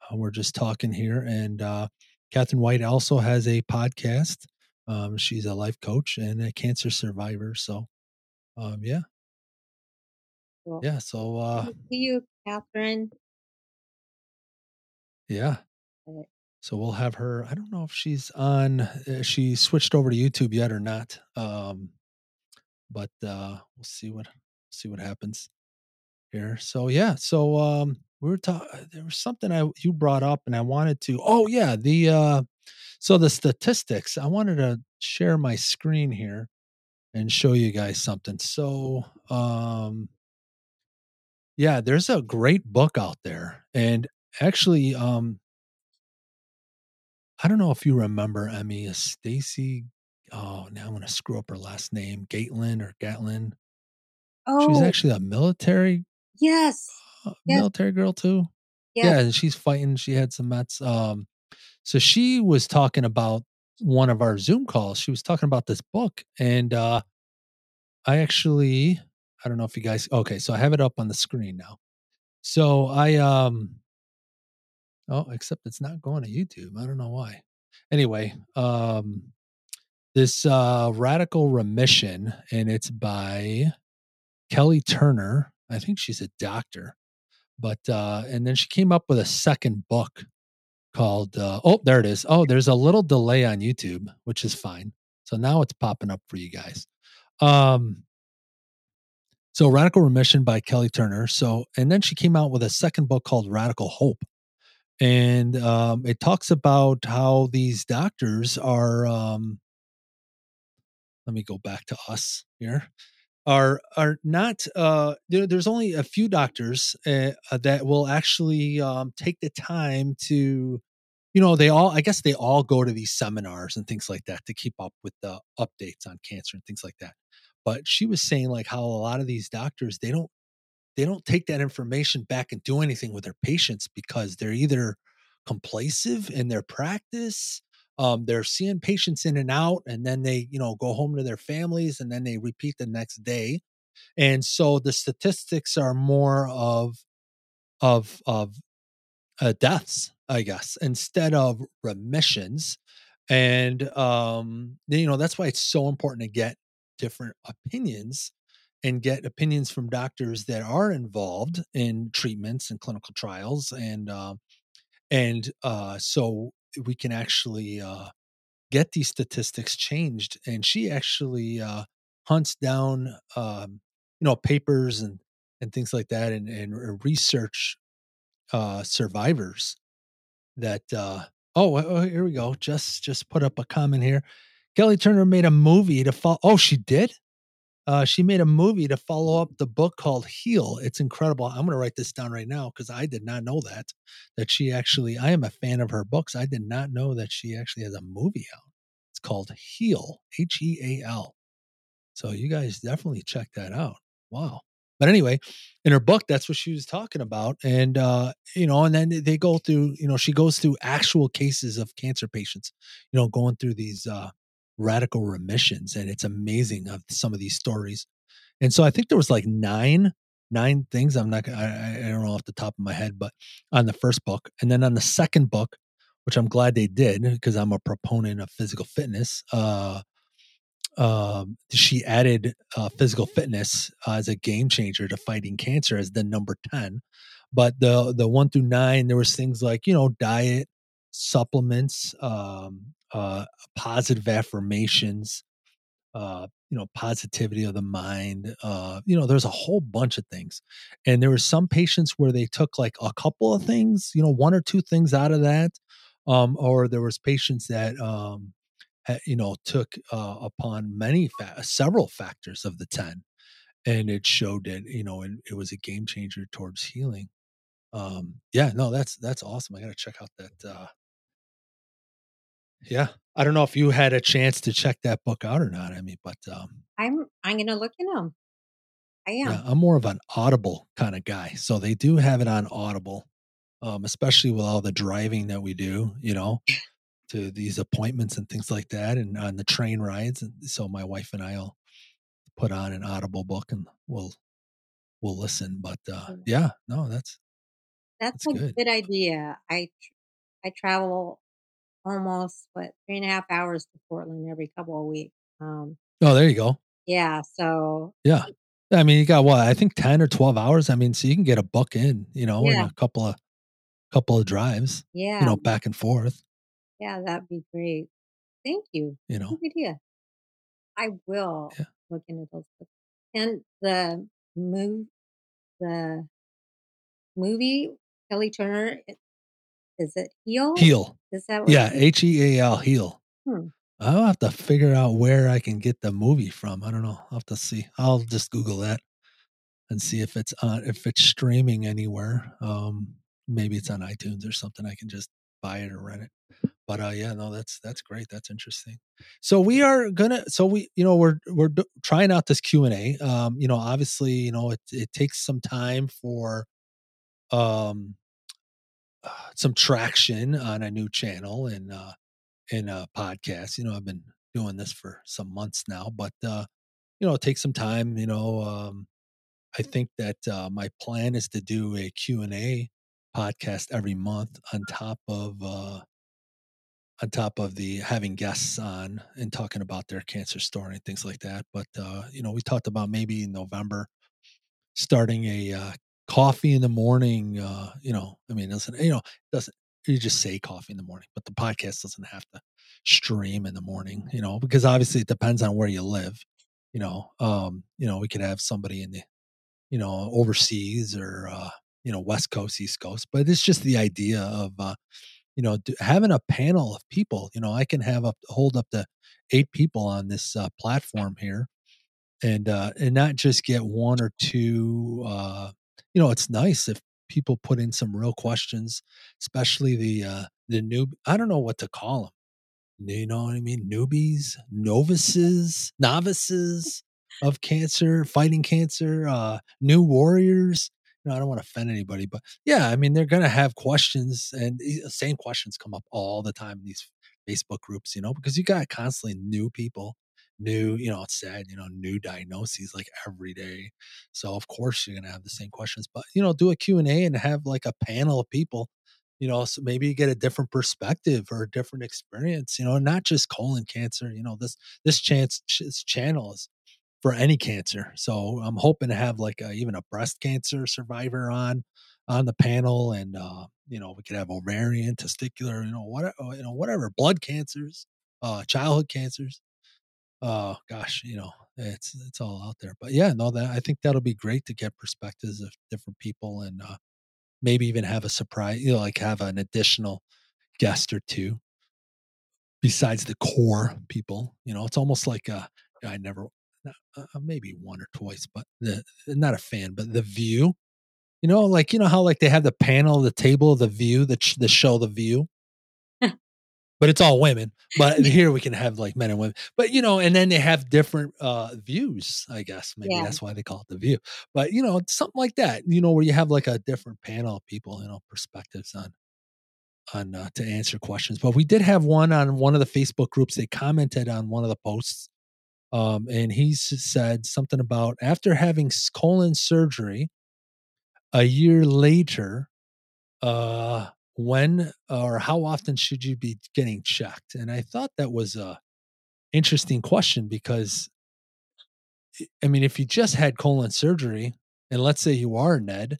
Uh, we're just talking here, and uh, Catherine White also has a podcast. Um, she's a life coach and a cancer survivor. So, um, yeah, Well, yeah. So, uh, see you, Catherine. yeah. So we'll have her. I don't know if she's on. Uh, she switched over to YouTube yet or not. Um, but uh, we'll see what see what happens here. So yeah, so um we were talking there was something I you brought up and I wanted to oh yeah, the uh so the statistics. I wanted to share my screen here and show you guys something. So um yeah, there's a great book out there. And actually um I don't know if you remember Emmy Stacy. Oh, now I'm gonna screw up her last name, Gaitlin or Gatlin. She was Oh, actually a military yes. Yes, military girl too. yes. Yeah, and she's fighting. She had some Mets. Um, so she was talking about one of our Zoom calls. She was talking about this book, and uh, I actually, I don't know if you guys. Okay, so I have it up on the screen now. So I um, oh, except it's not going to YouTube. I don't know why. Anyway, um, this uh, radical remission, and it's by Kelly Turner. I think she's a doctor, but uh, and then she came up with a second book called uh, oh there it is. Oh there's a little delay on youtube which is fine. So now it's popping up for you guys. Um so radical remission by kelly turner. So and then she came out with a second book called radical hope. And um it talks about how these doctors are um let me go back to us here are are not uh there, there's only a few doctors uh, that will actually um take the time to you know they all i guess they all go to these seminars and things like that to keep up with the updates on cancer and things like that. But she was saying like how a lot of these doctors they don't they don't take that information back and do anything with their patients because they're either complacent in their practice um, they're seeing patients in and out and then they you know go home to their families and then they repeat the next day and so the statistics are more of of of uh, deaths, I guess, instead of remissions. And um, you know that's why it's so important to get different opinions and get opinions from doctors that are involved in treatments and clinical trials, and uh, and uh, so we can actually uh, get these statistics changed. And she actually uh, hunts down, um, you know, papers and and things like that, and and research uh, survivors that uh oh, oh here we go just just put up a comment here kelly turner made a movie to follow oh she did uh she made a movie to follow up the book called heal. It's incredible. I'm gonna write this down right now because i did not know that that she actually i am a fan of her books. I did not know that she actually has a movie out. It's called heal h-e-a-l so you guys definitely check that out. Wow. But anyway in her book that's what she was talking about and uh you know and then they go through you know she goes through actual cases of cancer patients you know going through these uh radical remissions and it's amazing of some of these stories. And so i think there was like nine nine things i'm not I, I don't know off the top of my head but on the first book and then on the second book which i'm glad they did because i'm a proponent of physical fitness uh um, she added uh, physical fitness uh, as a game changer to fighting cancer as the number 10 but the the one through nine there was things like you know diet supplements um, uh, positive affirmations uh, you know positivity of the mind uh, you know there's a whole bunch of things. And there were some patients where they took like a couple of things you know one or two things out of that um, or there was patients that um, you know took uh, upon many fa- several factors of the 10 and it showed that you know it, it was a game changer towards healing. Um yeah no that's that's awesome. I gotta check out that uh yeah i don't know if you had a chance to check that book out or not i mean but um I'm I'm gonna look in them. I am. yeah i'm more of an audible kind of guy so they do have it on audible um especially with all the driving that we do you know to these appointments and things like that and on the train rides and so my wife and i'll put on an audible book and we'll we'll listen but uh yeah no that's That's that's a good good idea. I I travel almost what three and a half hours to Portland every couple of weeks. Um, oh there you go yeah, so yeah i mean you got what i think 10 or 12 hours i mean so you can get a buck in you know in a couple of couple of drives Yeah. you know back and forth yeah, that'd be great. Thank you. you Good know idea. I will yeah look into those books. And the move the movie Kelly Turner. Is it Heal? Heal. Is that what Yeah? H E A L Heal. Hmm. I'll have to figure out where I can get the movie from. I don't know. I'll have to see. I'll just Google that and see if it's on if it's streaming anywhere. Um maybe it's on iTunes or something. I can just buy it or rent it. But uh yeah, no, that's that's great. That's interesting. So we are gonna so we you know we're we're d- trying out this Q&A. Um you know, obviously, you know, it it takes some time for um uh, some traction on a new channel and uh in a podcast. You know, I've been doing this for some months now, but uh, you know, it takes some time. You know, um, I think that uh, my plan is to do a Q and A podcast every month on top of uh, on top of the having guests on and talking about their cancer story and things like that. But uh, you know, we talked about maybe in November starting a uh, coffee in the morning. Uh, you know, I mean, doesn't you know doesn't you just say coffee in the morning, but the podcast doesn't have to stream in the morning. You know, because obviously it depends on where you live. You know, um, you know, we could have somebody in the you know overseas or uh, you know West Coast, East Coast, but it's just the idea of uh, you know having a panel of people. You know, I can have up hold up to eight people on this uh, platform here and uh and not just get one or two uh you know it's nice if people put in some real questions especially the uh the new i don't know what to call them you know what i mean? Newbies? Novices? Novices of cancer? Fighting cancer? Uh new warriors? You know i don't want to offend anybody but yeah i mean they're gonna have questions and the same questions come up all the time in these facebook groups you know because you got constantly new people new you know it's sad you know new diagnoses like every day. So of course you're gonna have the same questions but you know do a q&a and have like a panel of people you know so maybe you get a different perspective or a different experience you know not just colon cancer you know this this chance this channel is for any cancer. So i'm hoping to have like a, even a breast cancer survivor on on the panel and uh you know we could have ovarian testicular you know what you know whatever blood cancers uh childhood cancers oh gosh you know it's it's all out there. But yeah no that i think that'll be great to get perspectives of different people and uh maybe even have a surprise you know like have an additional guest or two besides the core people you know it's almost like uh i never uh, maybe one or twice but the not a fan but the view you know like you know how like they have the panel the table the view the the show the view but it's all women. But here we can have like men and women. But you know, and then they have different uh views, I guess. Maybe Yeah. that's why they call it the view. But you know, something like that, you know, where you have like a different panel of people, you know, perspectives on on uh, to answer questions. But we did have one on one of the Facebook groups. They commented on one of the posts. Um, and he said something about after having colon surgery a year later, uh, when or how often should you be getting checked? And I thought that was a interesting question because, I- mean, if you just had colon surgery, and let's say you are NED,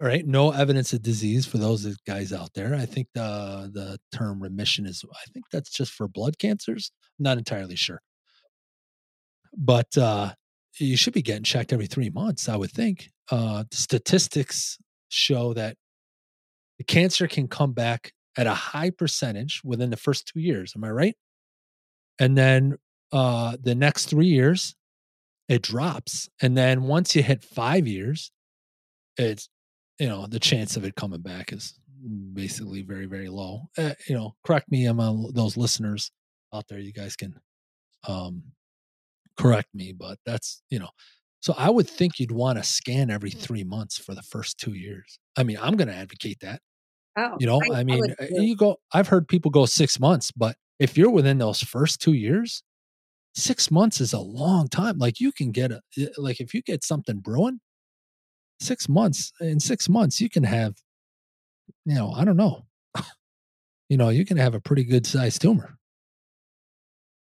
all right, no evidence of disease for those guys out there. I think the the term remission is, I think that's just for blood cancers. I'm not entirely sure, but uh, you should be getting checked every three months. I would think. Uh, statistics show that the cancer can come back at a high percentage within the first two years. Am I right? And then uh, the next three years, it drops. And then once you hit five years, it's, you know, the chance of it coming back is basically very, very low. Uh, you know, correct me among those listeners out there. You guys can um, correct me, but that's, you know, so I would think you'd want to scan every three months for the first two years. I mean, I'm going to advocate that. Oh, You know, I, mean, would uh, you go. I've heard people go six months, but if you're within those first two years, six months is a long time. Like you can get a like if you get something brewing, six months in six months you can have, you know, I don't know, you know, you can have a pretty good sized tumor.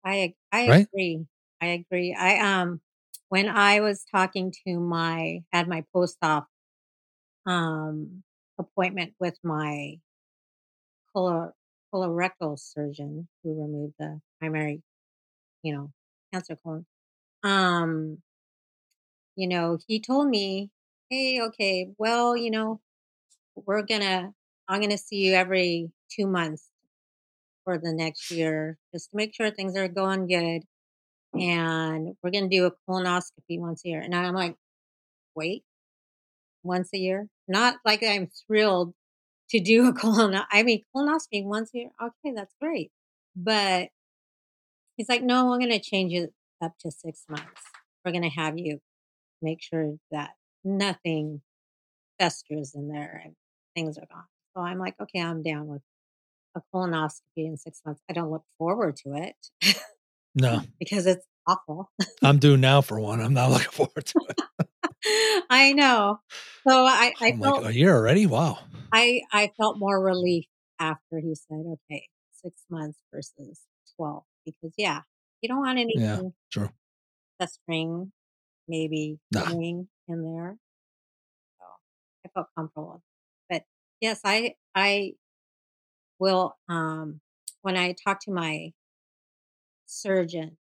I I Right? agree. I agree. I um when I was talking to my had my post op um appointment with my colorectal surgeon who removed the primary, you know, cancer colon. Um you know, he told me, "Hey, okay, well, you know, we're gonna I'm gonna see you every 2 months for the next year just to make sure things are going good, and we're gonna do a colonoscopy once a year." And I'm like, "Wait, once a year?" Not like I'm thrilled to do a colon I mean, colonoscopy once a year, okay, that's great. But he's like, "No, I'm gonna change it up to 6 months. We're gonna have you make sure that nothing festers in there and things are gone." So I'm like, "Okay, I'm down with a colonoscopy in 6 months." I don't look forward to it No. because it's awful. I'm due now for one. I'm not looking forward to it. I know. So I I I'm like, felt "A year already? Wow." I I felt more relief after he said, "Okay, 6 months versus 12." Because, yeah, you don't want anything Yeah, true. festering, maybe Nah. in there. So, I felt comfortable. But, yes, I I will, um when I talk to my surgeon,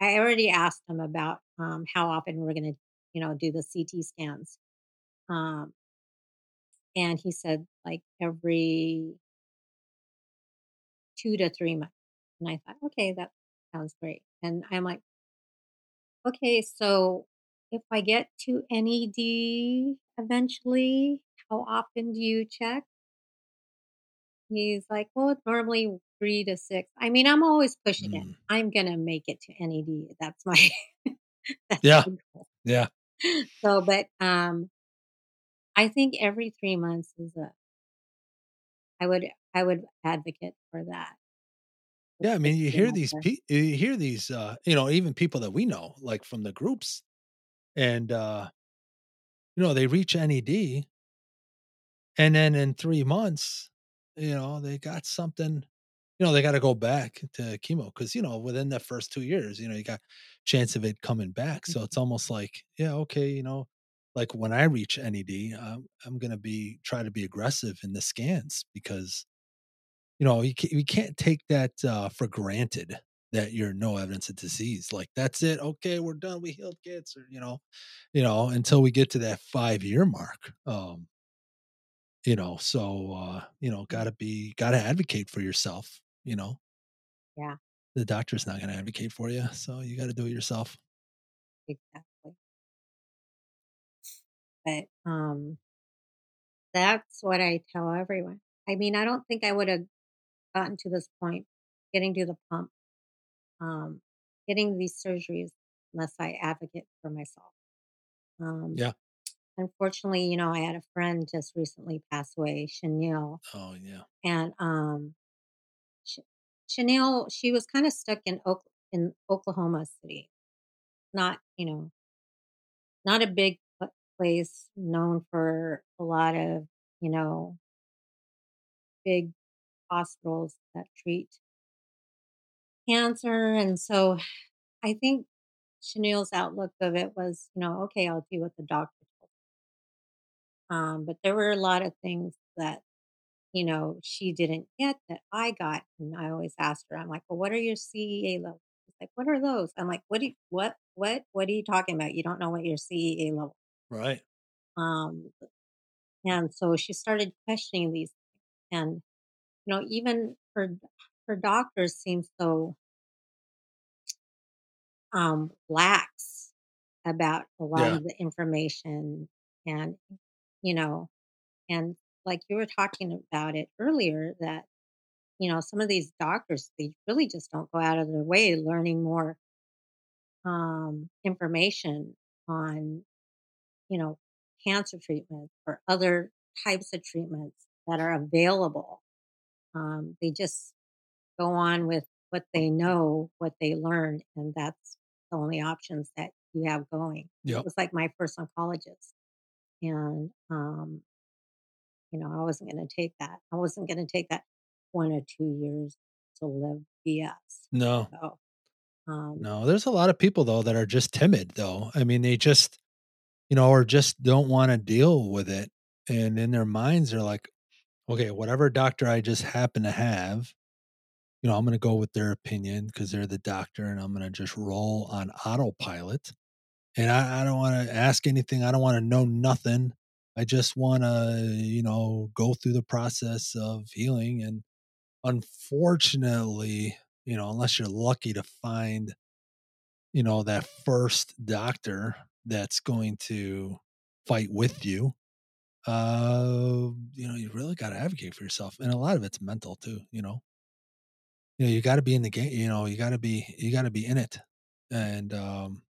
I already asked him about, um, how often we're gonna, you know, do the CT scans. Um and he said, like, every 2 to 3 months. And I thought, "Okay, that sounds great." And I'm like "Okay, so if I get to NED eventually, how often do you check?" He's like, "Well, it's normally 3 to 6." I mean, I'm always pushing it. Mm. I'm gonna make it to NED. That's my that's Yeah. my goal. Yeah. So, but, um I think every 3 months is a I would I would advocate for that. Yeah, I mean, you hear these pe you hear these, uh, you know, even people that we know, like, from the groups, and, uh you know, they reach NED and then in 3 months, you know, they got something you know, they gotta go back to chemo because, you know, within the first 2 years, you know, you got chance of it coming back. So it's Mhm. almost like, yeah, okay, you know, like, when I reach NED, I'm I'm gonna be try to be aggressive in the scans because, you know, you ca you can't take that, uh, for granted that you're no evidence of disease. Like, "That's it. Okay, we're done. We healed cancer," you know you know, until we get to that five-year mark. Um you know, so, uh, you know, Mm. gotta be gotta advocate for yourself, you know? Yeah. The doctor's not gonna advocate for you, so you gotta do it yourself. Exactly. But, um that's what I tell everyone. I mean, I don't think I would've gotten to this point, getting to the pump, um, getting these surgeries unless I advocate for myself. Um, Yeah. unfortunately, you know, I had a friend just recently pass away, Shanil, Oh, yeah. and, um, Sh Shanil, she was kinda stuck in Oak in Oklahoma City. Not, you know not a big place known for a lot of, you know big hospitals that treat cancer, and so I think Chanel's outlook of it was, you know, "Okay, I'll do what the doctor told" Um, but there were a lot of things that, you know, she didn't get that I got, and I always asked her, I'm like, "Well, what are your CEA levels?" She's like, "What are those?" I'm like, "What do you what what what are you talking about? You don't know what your CEA level" Right. Um, and so she started questioning these, and, you know, even her her doctors seem so um, lax about a lot Yeah. of the information and, you know and like you were talking about it earlier that, you know, some of these doctors, they really just don't go out of their way learning more um, information on, you know, cancer treatments or other types of treatments that are available. Um, they just go on with what they know, what they learn, and that's the only options that you have going. It was like my first oncologist, and, um you know, I wasn't gonna take that. I wasn't gonna take that 1 or 2 years to live BS. No. So, um No, there's a lot of people, though, that are just timid, though. I mean, they just, you know, or just don't wanna deal with it, and in their minds, they're like, "Okay, whatever doctor I just happen to have, you know, I'm gonna go with their opinion because they're the doctor, and I'm gonna just roll on autopilot." and I, I don't want to ask anything. I don't want to know nothing. I just want to, you know, go through the process of healing. And unfortunately, you know, unless you're lucky to find, you know, that first doctor that's going to fight with you, uh, you know, you really got to advocate for yourself. And a lot of it's mental too, you know. You know, you got to be in the game, you know, you got to be, you got to be in it. And, um,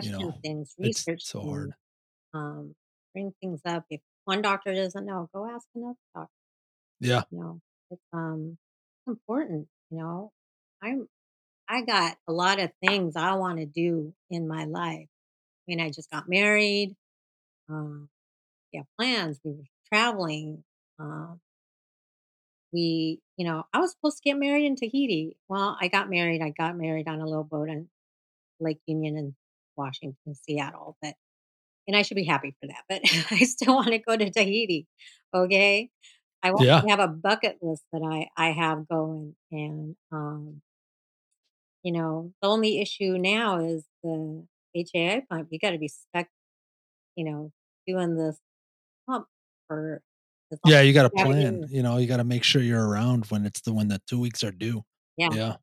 you know, things, it's research so things, hard. Um, bring things up. If one doctor doesn't know, go ask another doctor. Yeah. You know, it's um important. You know, I'm I got a lot of things I want to do in my life. I mean, I just got married. Um, yeah, plans. We were traveling. Um, we, you know, I was supposed to get married in Tahiti. Well, I got married. I got married on a little boat in Lake Union in Washington, Seattle. But and I should be happy for that. But I still want to go to Tahiti. Okay. I want Yeah. to have a bucket list that I I have going, and um, you know, the only issue now is the HAI pump. You got to be stuck, you know, doing this pump for Yeah. You got to you have it plan, you know, you got to make sure you're around when it's the, when the two weeks are due. Yeah, Yeah.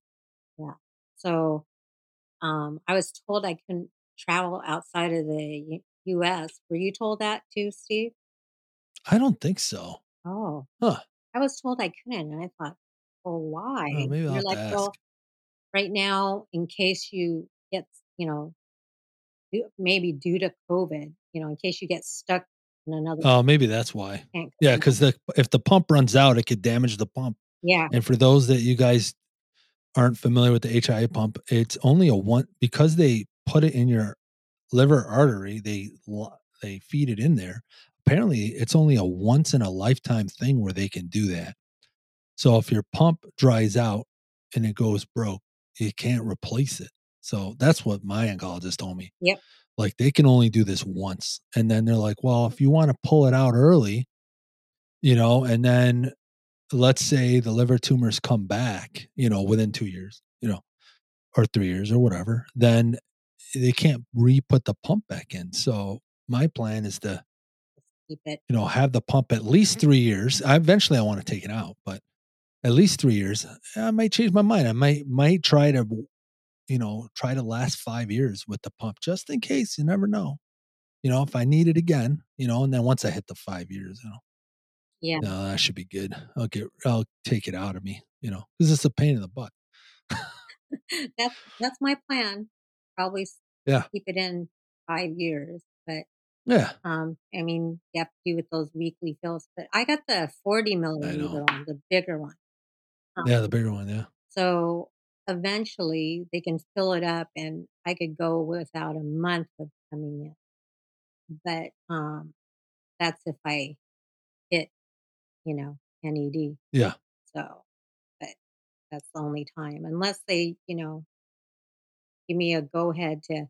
yeah. So um, I was told I couldn't travel outside of the U.S. Were you told that too, Steve? I don't think so. Oh, Huh. I was told I couldn't, and I thought, well, why? Oh, maybe I'll You're like, ask. well, right now, in case you get, you know, maybe due to COVID, you know, in case you get stuck in another Oh, maybe that's why. Yeah, because the if the pump runs out, it could damage the pump. Yeah, And for those that you guys aren't familiar with the HAI pump, it's only a one because they put it in your liver artery. They they feed it in there. Apparently, it's only a once in a lifetime thing where they can do that. So if your pump dries out and it goes broke, you can't replace it. So that's what my oncologist told me. Yep. Like they can only do this once. And then they're like, well, if you want to pull it out early, you know, and then let's say the liver tumors come back, you know, within two years, you know, or three years or whatever, then they can't re put the pump back in. So my plan is to, keep it. you know, have the pump at least mm-hmm. three years. I eventually I want to take it out, but at least three years. I might change my mind. I might might try to, you know, try to last five years with the pump just in case. You never know. You know, if I need it again, you know, and then once I hit the five years, you know, Yeah, no, that should be good. I'll get, I'll take it out of me, you know, because it's a pain in the butt. that's that's my plan. Probably Yeah. keep it in five years, but Yeah, um, I mean, you have to do with those weekly fills. But I got the forty millimeter one, the bigger one. Um, yeah, the bigger one. Yeah, So eventually they can fill it up and I could go without a month of coming in. But um that's if I hit, you know, NED. yeah, So but that's the only time. Unless they, you know, give me a go ahead to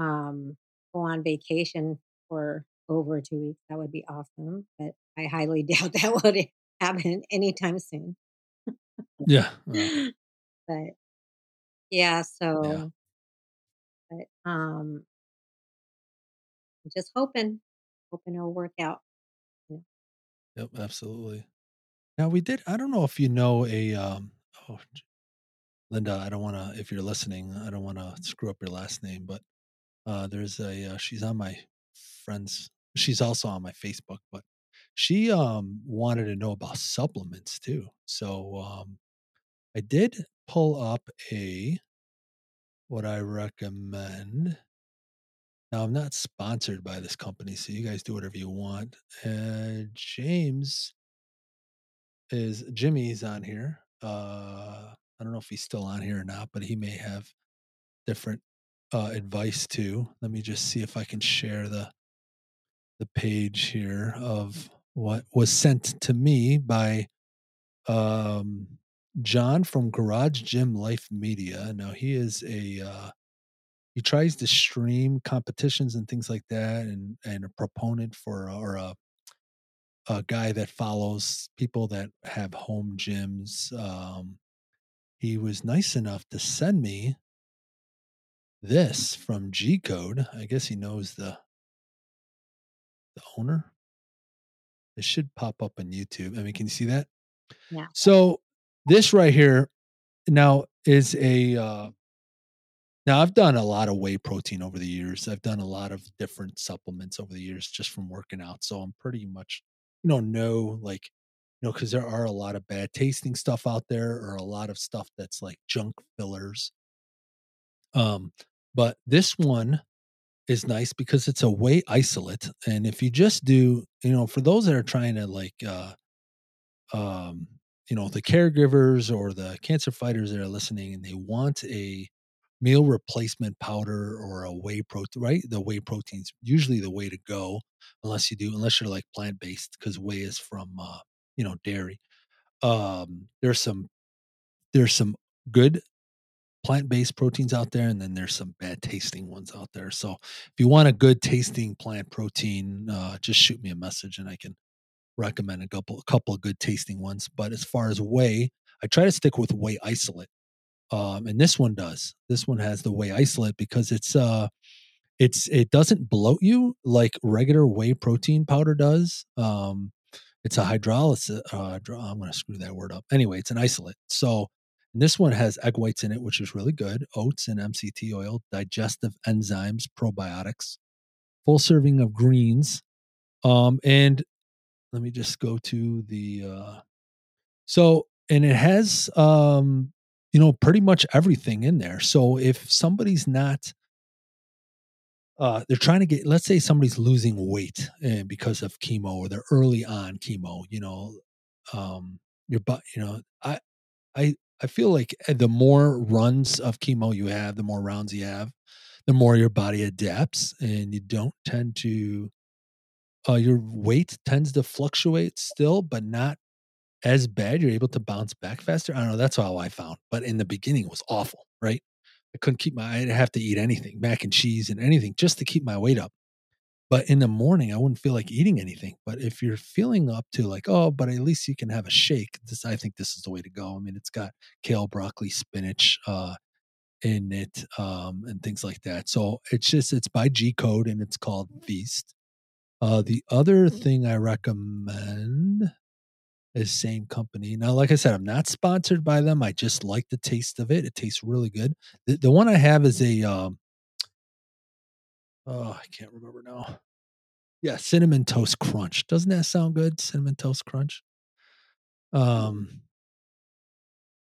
um go on vacation for over two weeks, that would be awesome. But I highly doubt that would happen anytime soon. yeah. uh, but yeah, so but um I'm just hoping, hoping it'll work out. yep, absolutely. Now we did. I don't know if you know a. um Oh, Linda, I don't want to. If you're listening, I don't want to screw up your last name, but uh there's a. Uh, she's on my friends. She's also on my Facebook, but she um wanted to know about supplements too. So um I did pull up a what I recommend. Now I'm not sponsored by this company, so you guys do whatever you want. Uh, James is Jimmy's on here. Uh, I don't know if he's still on here or not, but he may have different uh, advice too. Let me just see if I can share the the page here of what was sent to me by um, John from Garage Gym Life Media. Now he is a uh, he tries to stream competitions and things like that, and and a proponent for or a a guy that follows people that have home gyms. Um, he was nice enough to send me this from G Code. I guess he knows the the owner. It should pop up on YouTube. I mean, can you see that? Yeah. So this right here now is a uh now I've done a lot of whey protein over the years. I've done a lot of different supplements over the years just from working out. So I'm pretty much, you know, know like, you know, because there are a lot of bad tasting stuff out there or a lot of stuff that's like junk fillers. Um, but this one is nice because it's a whey isolate. And if you just do, you know, for those that are trying to like uh um you know the caregivers or the cancer fighters that are listening and they want a meal replacement powder or a whey protein right the whey proteins usually the way to go unless you do unless you're like plant based because whey is from uh you know dairy um there's some there's some good plant-based proteins out there and then there's some bad tasting ones out there. So if you want a good tasting plant protein uh just shoot me a message and i can recommend a couple a couple of good tasting ones. But as far as whey i try to stick with whey isolate um and this one does. This one has the whey isolate because it's uh it's it doesn't bloat you like regular whey protein powder does um it's a hydrolysis uh, i'm going to screw that word up anyway it's an isolate so this one has egg whites in it, which is really good. Oats and MCT oil, digestive enzymes, probiotics, full serving of greens. Um, and let me just go to the uh so and it has um you know pretty much everything in there. So if somebody's not uh they're trying to get let's say somebody's losing weight and because of chemo or they're early on chemo, you know, um your butt, you know, I I I feel like eh, the more runs of chemo you have, the more rounds you have, the more your body adapts, and you don't tend to. Uh, your weight tends to fluctuate still, but not as bad. You're able to bounce back faster. I don't know. That's how I found. But in the beginning, it was awful. Right? I couldn't keep my. I'd have to eat anything, mac and cheese and anything, just to keep my weight up. But in the morning, I wouldn't feel like eating anything. But if you're feeling up to like, oh, but at least you can have a shake, this I think this is the way to go. I mean, it's got kale, broccoli, spinach uh, in it, um, and things like that. So it's just it's by G Code and it's called Feast. Uh, the other thing I recommend is same company. Now, like I said, I'm not sponsored by them. I just like the taste of it. It tastes really good. The, the one I have is a um, oh, I can't remember now. Yeah, cinnamon toast crunch. Doesn't that sound good? Cinnamon toast crunch. Um,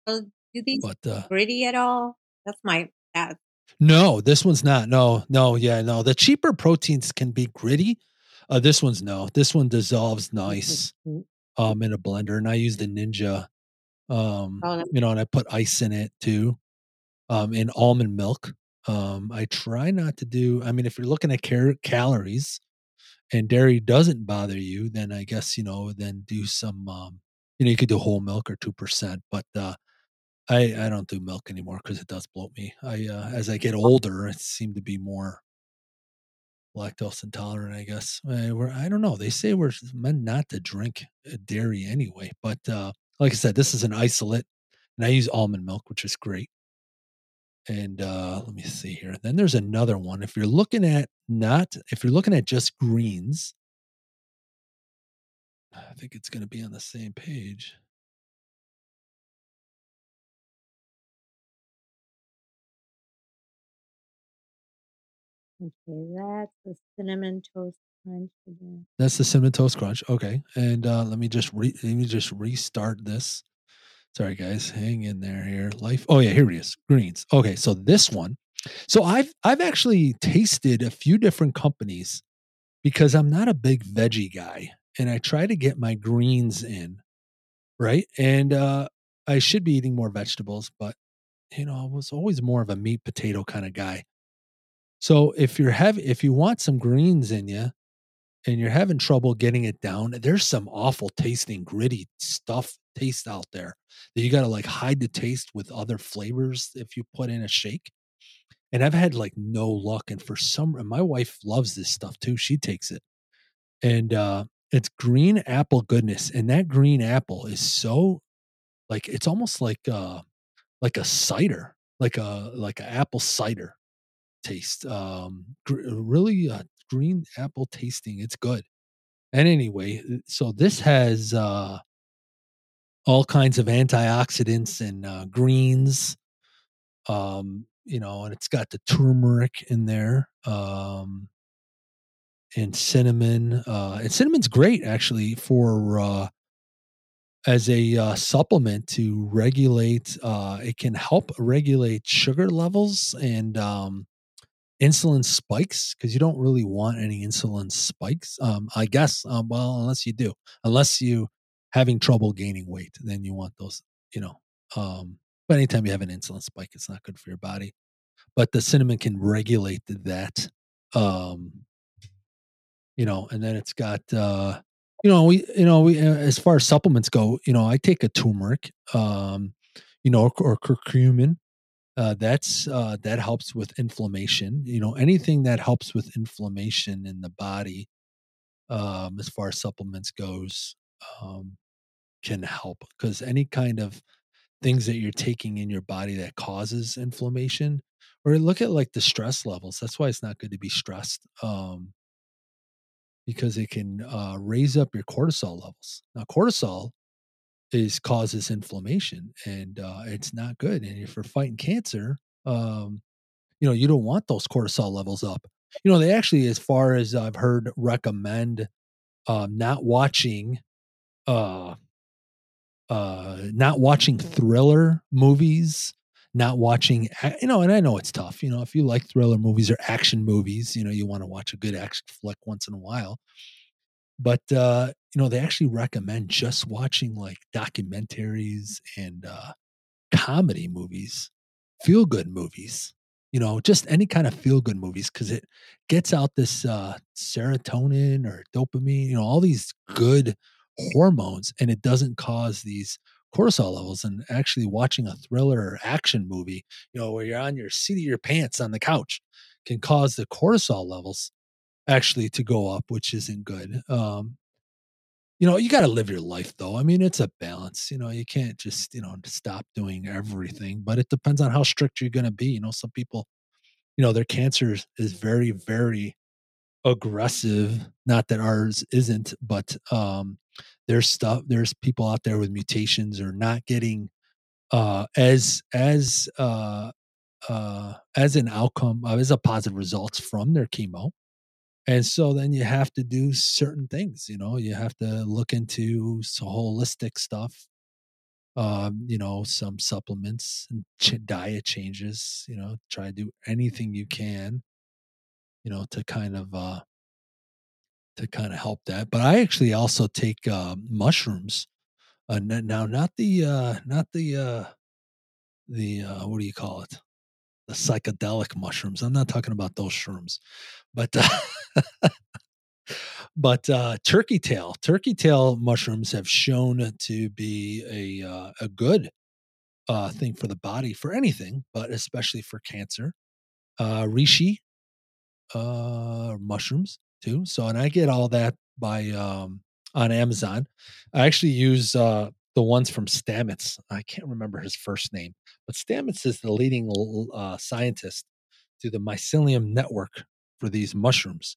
So do these but uh, gritty at all? That's my that no, this one's not. No, no, yeah, no. The cheaper proteins can be gritty. Uh, this one's no. This one dissolves nice Mm. Um in a blender, and I use the Ninja. Um, Oh, that- you know, and I put ice in it too. Um, and almond milk. Um, I try not to do. I mean, if you're looking at car- calories, and dairy doesn't bother you, then I guess you know, then do some. Um, you know, you could do whole milk or two percent, but uh, I I don't do milk anymore because it does bloat me. I uh, as I get older, it seem to be more lactose intolerant. I guess I, we're, I don't know. They say we're meant not to drink uh, dairy anyway, but uh, like I said, this is an isolate, and I use almond milk, which is great. And uh, let me see here. Then there's another one. If you're looking at not, if you're looking at just greens, I think it's going to be on the same page. Okay, that's the cinnamon toast crunch again. That's the cinnamon toast crunch. Okay, and uh, let me just re- let me just restart this. Sorry, guys, hang in there here. Life. Oh yeah, here it is. Greens. Okay, so this one. So I've I've actually tasted a few different companies because I'm not a big veggie guy, and I try to get my greens in, right? And uh, I should be eating more vegetables, but you know, I was always more of a meat potato kind of guy. So if you're having if you want some greens in you, and you're having trouble getting it down, there's some awful tasting, gritty stuff taste out there that you got to like hide the taste with other flavors if you put in a shake. And I've had like no luck. And for some, and my wife loves this stuff too. She takes it, and uh, it's green apple goodness. And that green apple is so like it's almost like uh like a cider, like a like an apple cider. Taste. Um, gr- really uh, green apple tasting. It's good. And anyway, uh, so this has uh, all kinds of antioxidants and uh, greens. Um, you know, and it's got the turmeric in there. Um, and cinnamon. Uh, and cinnamon's great actually for uh, as a uh, supplement to regulate. Uh, it can help regulate sugar levels and um, insulin spikes because you don't really want any insulin spikes. Um, I guess. Um, well, unless you do, unless you having trouble gaining weight, then you want those. You know. Um, but anytime you have an insulin spike, it's not good for your body. But the cinnamon can regulate that. Um, you know, and then it's got uh, you know, we you know, we uh, as far as supplements go, you know, I take a turmeric, um, you know, or, or curcumin. Uh, that's uh, that helps with inflammation. You know, anything that helps with inflammation in the body, um, as far as supplements goes, um, can help because any kind of things that you're taking in your body that causes inflammation, or look at like the stress levels. That's why it's not good to be stressed. Um, because it can uh, raise up your cortisol levels. Now, cortisol is causes inflammation, and uh, it's not good. And if you're fighting cancer, um, you know you don't want those cortisol levels up. You know they actually, as far as I've heard, recommend um, not watching, uh, uh, not watching thriller movies not watching you know and i know it's tough you know if you like thriller movies or action movies you know you want to watch a good action flick once in a while but uh you know they actually recommend just watching like documentaries and uh comedy movies feel good movies you know just any kind of feel good movies because it gets out this uh serotonin or dopamine you know all these good hormones and it doesn't cause these cortisol levels and actually watching a thriller or action movie, you know, where you're on your seat of your pants on the couch can cause the cortisol levels actually to go up, which isn't good. Um, you know, you got to live your life though. I mean, it's a balance. You know, you can't just, you know, stop doing everything, but it depends on how strict you're going to be. You know, some people, you know, their cancer is very, very aggressive. Not that ours isn't, but um, there's stuff. There's people out there with mutations or not getting uh, as as uh, uh, as an outcome uh, as a positive results from their chemo. And so then you have to do certain things. You know, you have to look into holistic stuff. Um, you know, some supplements and diet changes. You know, try to do anything you can. You know, to kind of uh, to kind of help that. But I actually also take uh, mushrooms. Uh, now, not the uh, not the uh, the uh, what do you call it? The psychedelic mushrooms. I'm not talking about those shrooms, but uh, but uh, turkey tail turkey tail mushrooms have shown to be a uh, a good uh, thing for the body for anything, but especially for cancer. Uh, reishi uh, mushrooms too. So, and I get all that by um, on Amazon. I actually use uh, the ones from Stamets. I can't remember his first name, but Stamets is the leading uh, scientist to the mycelium network for these mushrooms,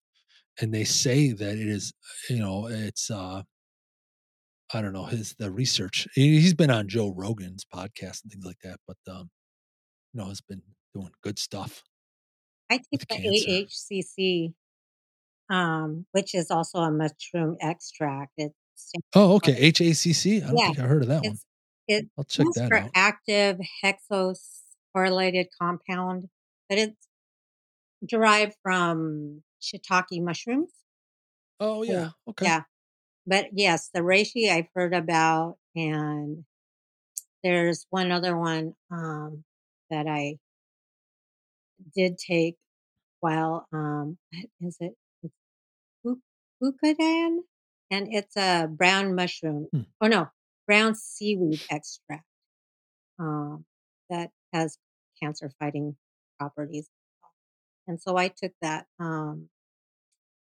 and they say that it is, you know, it's. Uh, I don't know his the research. He's been on Joe Rogan's podcast and things like that, but um, you know, has been doing good stuff. I take the cancer. AHCC um, which is also a mushroom extract. It's oh, okay. HACC. I don't yeah, think I heard of that one. It I'll check that for out. active hexose correlated compound, but it's derived from shiitake mushrooms. Oh yeah, okay. Yeah, but yes, the reishi I've heard about, and there's one other one um, that I did take while um, is it Fucoidan, and it's a brown mushroom. Hmm. Oh no, brown seaweed extract um, that has cancer fighting properties. And so I took that um,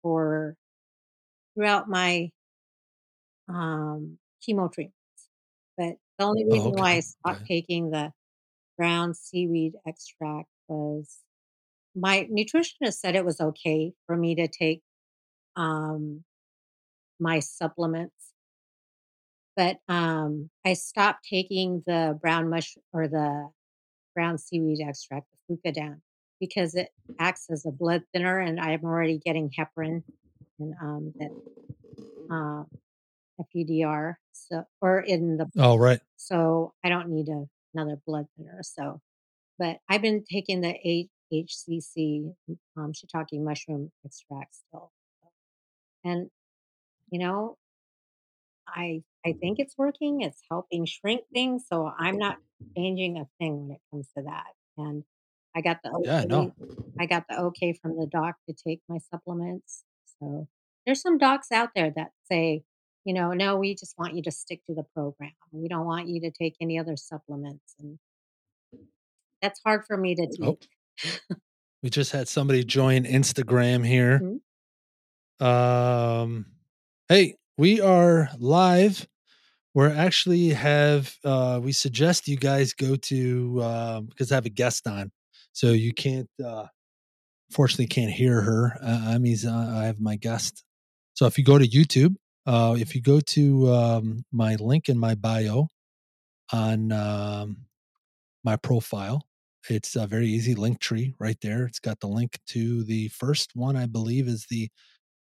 for throughout my um, chemo treatments. But the only oh, reason oh, okay. why I stopped okay. taking the brown seaweed extract was my nutritionist said it was okay for me to take, um, my supplements. But, um, I stopped taking the brown mush or the brown seaweed extract, the Fucoidan, because it acts as a blood thinner, and I'm already getting heparin and, um, that, uh, Epiduo, so or in the Oh, right. so I don't need a another blood thinner, so but I've been taking the H HCC, um, shiitake mushroom extract still, and, you know I I think it's working, it's helping shrink things, so I'm not changing a thing when it comes to that, and I got the Yeah, no. okay I got the okay from the doc to take my supplements, so there's some docs out there that say, you know, "No, we just want you to stick to the program. We don't want you to take any other supplements," and that's hard for me to Oh, take. we just had somebody join Instagram here. Mhm. Um, hey, we are live. We're actually have uh we suggest you guys go to um because I have a guest on. So you can't uh fortunately can't hear her. Uh, I mean, uh, I have my guest. So if you go to YouTube, uh if you go to um my link in my bio on um my profile, it's a very easy link tree right there. It's got the link to the first one, I believe, is the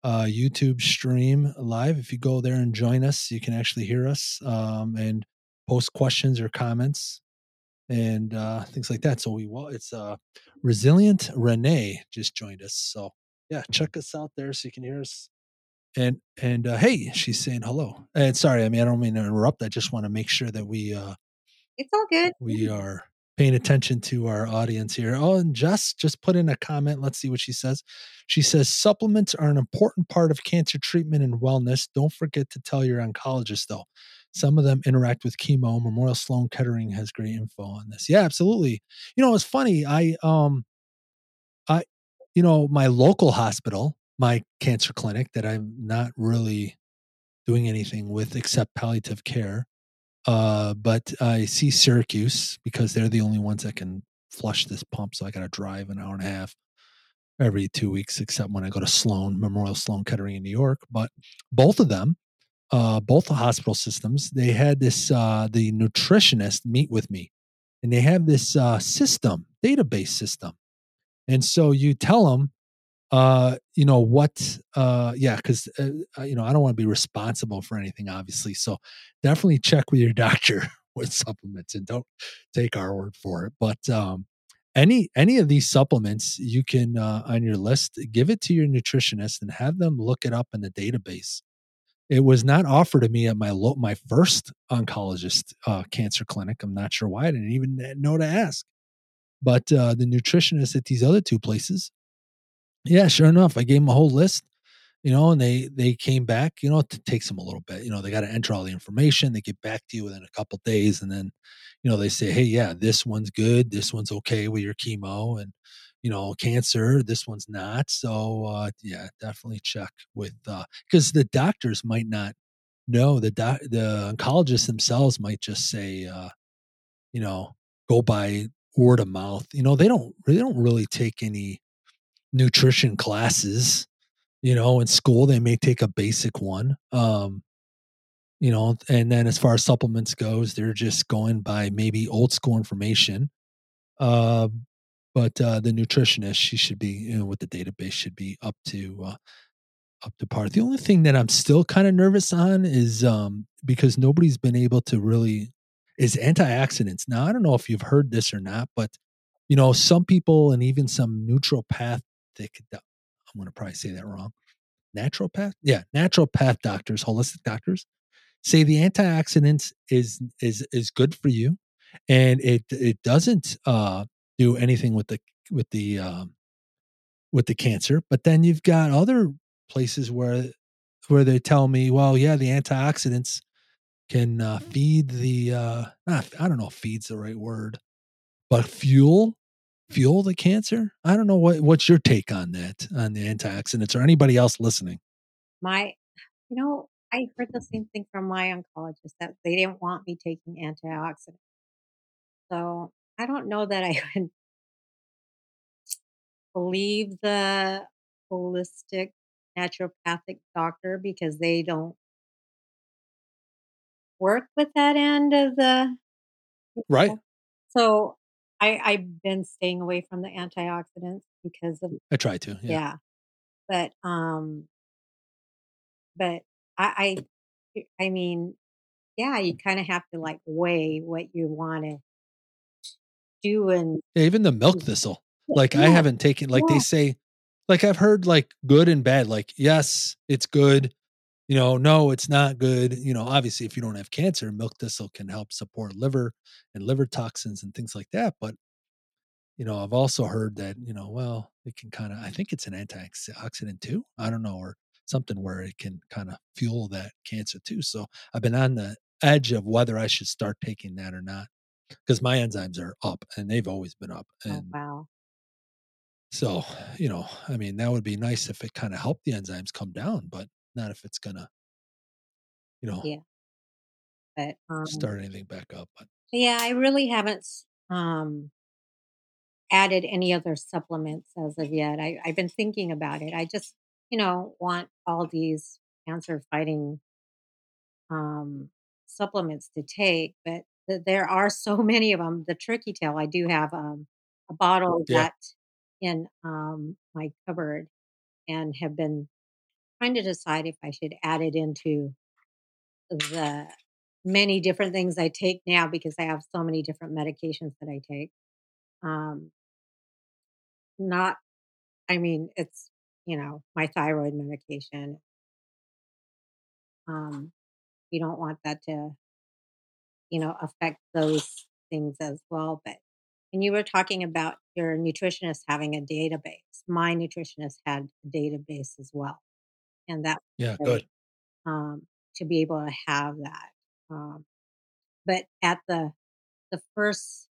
uh, YouTube stream live. If you go there and join us, you can actually hear us um, and post questions or comments and uh, things like that. So we well, it's uh, resilient Renee just joined us. So yeah, check us out there so you can hear us. And and uh, hey, she's saying hello. And sorry, I mean I don't mean to interrupt. I just want to make sure that we uh, It's all good. we are paying attention to our audience here. Oh, and Jess just put in a comment. Let's see what she says. She says supplements are an important part of cancer treatment and wellness. Don't forget to tell your oncologist though. Some of them interact with chemo. Memorial Sloan Kettering has great info on this. Yeah, absolutely. You know, it's funny. I um I you know, my local hospital, my cancer clinic that I'm not really doing anything with except palliative care uh, but I see Syracuse because they're the only ones that can flush this pump. So I got to drive an hour and a half every two weeks, except when I go to Sloan, Memorial Sloan Kettering in New York. But both of them, uh, both the hospital systems, they had this, uh, the nutritionist meet with me and they have this uh, system, database system. And so you tell them, uh you know what uh yeah because uh, you know i don't want to be responsible for anything obviously so definitely check with your doctor with supplements and don't take our word for it but um any any of these supplements you can uh, on your list give it to your nutritionist and have them look it up in the database. It was not offered to me at my lo- my first oncologist uh, cancer clinic i'm not sure why i didn't even know to ask but uh, the nutritionist at these other two places yeah, sure enough, I gave them a whole list, you know, and they they came back. You know, it takes them a little bit. You know, they got to enter all the information. They get back to you within a couple days, and then, you know, they say, hey, yeah, this one's good. This one's okay with your chemo, and you know, cancer. This one's not. So uh, yeah, definitely check with because the doctors might not know the doc, the oncologists themselves might just say, uh, you know, go by word of mouth. You know, they don't they don't really take any nutrition classes you know in school they may take a basic one um you know and then as far as supplements goes they're just going by maybe old school information uh but uh the nutritionist she should be you know with the database should be up to uh up to par. The only thing that i'm still kind of nervous on is um because nobody's been able to really is antioxidants. Now i don't know if you've heard this or not but you know some people and even some naturopathic I'm going to probably say that wrong. Naturopath, yeah, naturopath doctors, holistic doctors say the antioxidants is is is good for you, and it it doesn't uh, do anything with the with the um, with the cancer. But then you've got other places where where they tell me, well, yeah, the antioxidants can uh, feed the uh, I don't know if feed's the right word, but fuel fuel the cancer? I don't know what what's your take on that on the antioxidants or anybody else listening. My you know, I heard the same thing from my oncologist that they didn't want me taking antioxidants. So, I don't know that I would believe the holistic naturopathic doctor because they don't work with that end of the Right. So I I've been staying away from the antioxidants because of I try to. Yeah. yeah. But um but I I I mean, yeah, you kind of have to like weigh what you want to do and Yeah, even the milk thistle. Like I haven't taken like they say like I've heard like good and bad like yes, it's good. You know, no, it's not good. You know, obviously if you don't have cancer, milk thistle can help support liver and liver toxins and things like that, but you know, I've also heard that, you know, well, it can kind of I think it's an antioxidant too. I don't know or something where it can kind of fuel that cancer too. So I've been on the edge of whether I should start taking that or not because my enzymes are up and they've always been up Oh and wow. so, you know, I mean, that would be nice if it kind of helped the enzymes come down, but not if it's gonna, you know, Yeah. But um start anything back up. But yeah, I really haven't um added any other supplements as of yet. I, I've been thinking about it. I just, you know, want all these cancer fighting um, supplements to take, but th- there are so many of them. The Turkey Tail, I do have um, a bottle of yeah, that in um, my cupboard and have been trying to decide if I should add it into the many different things I take now because I have so many different medications that I take. Um, not I mean, it's, you know, my thyroid medication. Um, you don't want that to, you know, affect those things as well. But when you were talking about your nutritionist having a database, my nutritionist had a database as well. And that yeah, good. um, to be able to have that. Um, but at the the first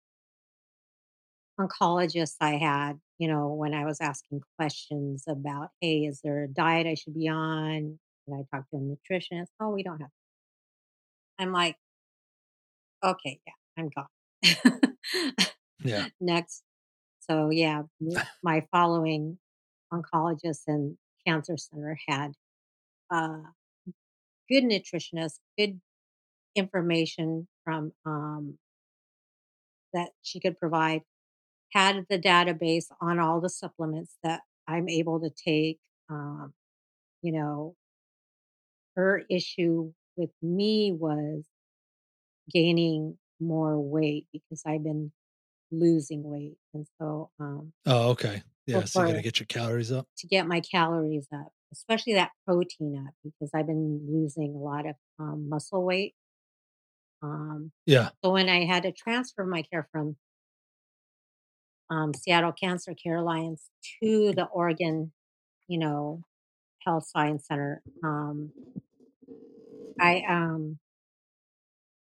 oncologist I had, you know, when I was asking questions about, hey, is there a diet I should be on? And I talked to a nutritionist. Oh, we don't have. I'm like, okay, yeah, I'm gone. Yeah. Next. So yeah, my following oncologist and cancer center had uh, good nutritionist, good information from um, that she could provide. Had the database on all the supplements that I'm able to take. Um, you know, her issue with me was gaining more weight because I've been losing weight. And so, um, Oh, okay. Yeah. so So you got to get your calories up. to get my calories up, especially that protein up, because I've been losing a lot of um, muscle weight. Um, Yeah. so when I had to transfer my care from um, Seattle Cancer Care Alliance to the Oregon, you know, Health Science Center, um, I um,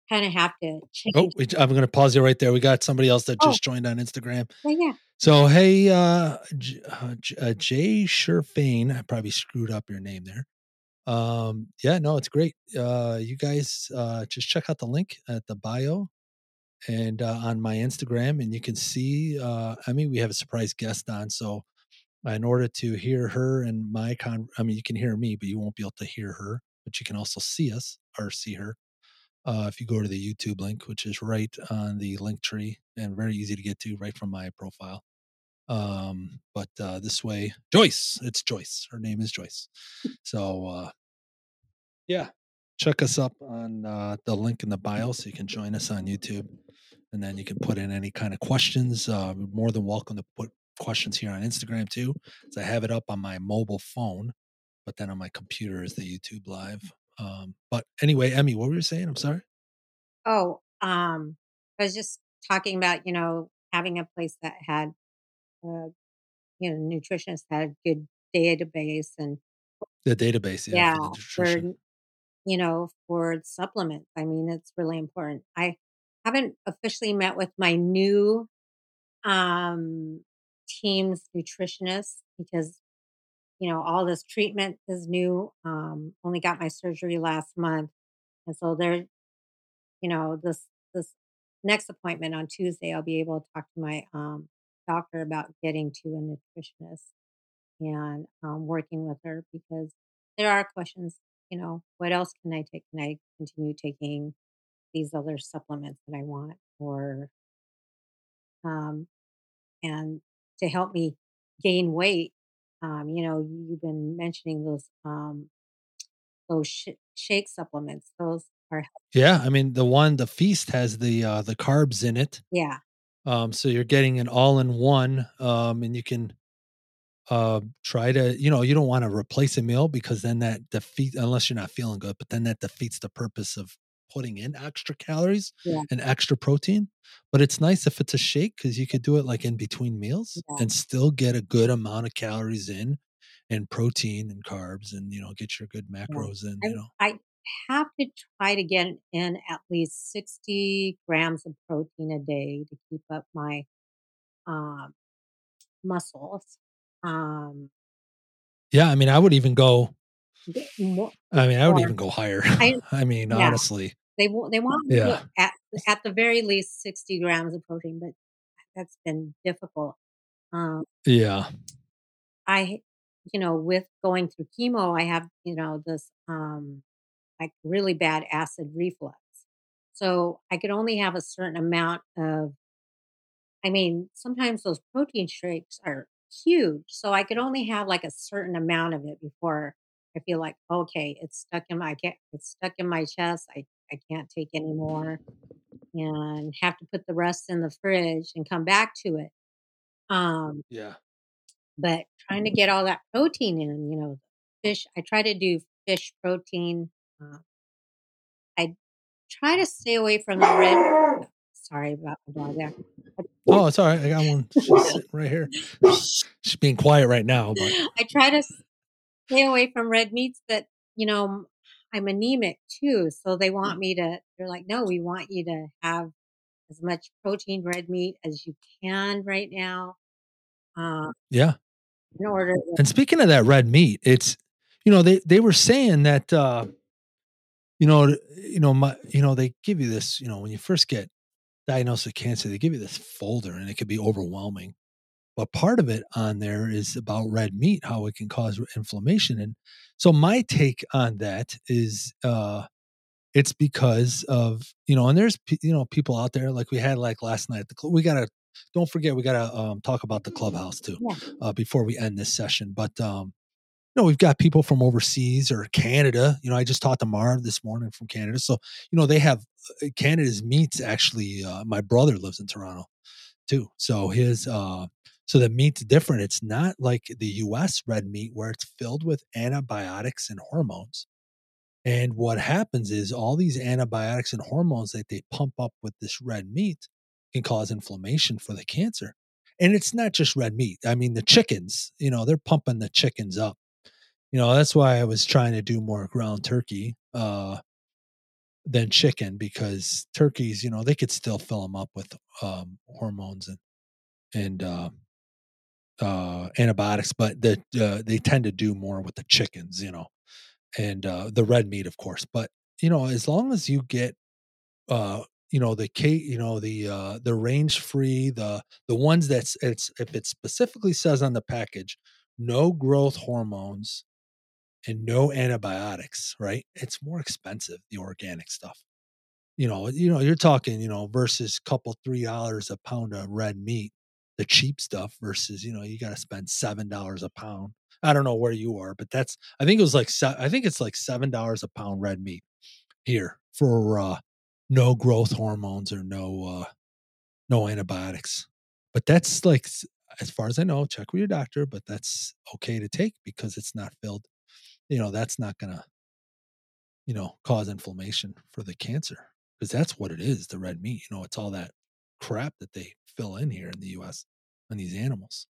kind of have to Oh, we, I'm going to pause you right there. We got somebody else that Oh, just joined on Instagram. yeah, yeah. So, hey, uh, J- uh, J- uh, Jay Sherfane, I probably screwed up your name there. Um, yeah, no, it's great. Uh, you guys, uh, just check out the link at the bio and uh, on my Instagram, and you can see. Uh, I mean, we have a surprise guest on, so in order to hear her and my con, I mean, you can hear me, but you won't be able to hear her. But you can also see us or see her uh, if you go to the YouTube link, which is right on the link tree and very easy to get to, right from my profile. Um, but uh, this way, Joyce, it's Joyce. Her name is Joyce. So uh, yeah, check us up on uh, the link in the bio so you can join us on YouTube. And then you can put in any kind of questions. Uh, more than welcome to put questions here on Instagram too. So I have it up on my mobile phone, but then on my computer is the YouTube live. Um, but anyway, Emmy, what were you saying? I'm sorry. Oh, um, I was just talking about, you know, having a place that had, uh, you know, nutritionists had a good database and The database, yeah, yeah, for you know, for supplements. I mean, it's really important. I haven't officially met with my new um team's nutritionist because, you know, all this treatment is new. Um, only got my surgery last month. And so they're you know, this this next appointment on Tuesday, I'll be able to talk to my um, doctor about getting to a nutritionist and um, working with her because there are questions. You know, what else can I take? Can I continue taking these other supplements that I want, or um, and to help me gain weight? Um, you know, you've been mentioning those um, those sh- shake supplements. Those are Yeah, I mean the one the feast has the uh the carbs in it. yeah, Um so you're getting an all-in-one um and you can uh try to you know you don't want to replace a meal because then that defeat unless you're not feeling good but then that defeats the purpose of putting in extra calories yeah, and extra protein but it's nice if it's a shake because you could do it like in between meals yeah, and still get a good amount of calories in and protein and carbs and you know get your good yeah. macros in I you know I have to try to get in at least sixty grams of protein a day to keep up my um, muscles. Um, yeah i mean i would even go more, i mean i would even go higher I i mean yeah. honestly They want they want to yeah at at the very least 60 grams of protein, but that's been difficult. Um, yeah I, you know, with going through chemo, I have, you know, this um like really bad acid reflux. So I could only have a certain amount of I mean, sometimes those protein shakes are huge, so I could only have like a certain amount of it before I feel like, okay, it's stuck in my can't it's stuck in my chest. I I can't take anymore and have to put the rest in the fridge and come back to it. Um, yeah but trying to get all that protein in, you know, fish, I try to do fish protein. Uh, I try to stay away from the red. Sorry about the dog there. oh it's all right i got one right here she's being quiet right now but I try to stay away from red meats but you know, I'm anemic too. So they want me to, they're like, no, we want you to have as much protein red meat as you can right now. Uh, yeah in order to, and speaking of that red meat it's you know they they were saying that uh you know you know my you know they give you this you know when you first get diagnosed with cancer they give you this folder and it could be overwhelming but part of it on there is about red meat how it can cause inflammation and so my take on that is uh it's because of you know and there's you know people out there like we had like last night at the club we gotta don't forget we gotta um, talk about the clubhouse too yeah, uh, before we end this session but um you know we've got people from overseas or canada you know i just talked to marv this morning from canada so you know they have uh, canada's meats actually uh, my brother lives in toronto too so his uh so the meat's different it's not like the us red meat where it's filled with antibiotics and hormones and what happens is all these antibiotics and hormones that they pump up with this red meat can cause inflammation for the cancer. And it's not just red meat. I mean, the chickens, you know, they're pumping the chickens up. You know, that's why I was trying to do more ground turkey uh, than chicken because turkeys, you know, they could still fill them up with um, hormones and and uh, uh, antibiotics, but the, uh, they tend to do more with the chickens, you know and uh, the red meat, of course. But you know, as long as you get, uh, you know, the K, you know, the uh, the range free, the the ones that's it's if it specifically says on the package, no growth hormones and no antibiotics, right? It's more expensive the organic stuff. You know, you know, you're talking, you know, versus couple three dollars a pound of red meat, the cheap stuff versus, you know, you got to spend seven dollars a pound. I don't know where you are, but that's I think it was like I think it's like seven dollars a pound red meat here for uh, no growth hormones or no uh, no antibiotics. But that's like as far as I know, check with your doctor, but that's okay to take because it's not filled. You know, that's not gonna you know cause inflammation for the cancer because that's what it is. The red meat, you know, it's all that crap that they fill in here in the U.S. on these animals.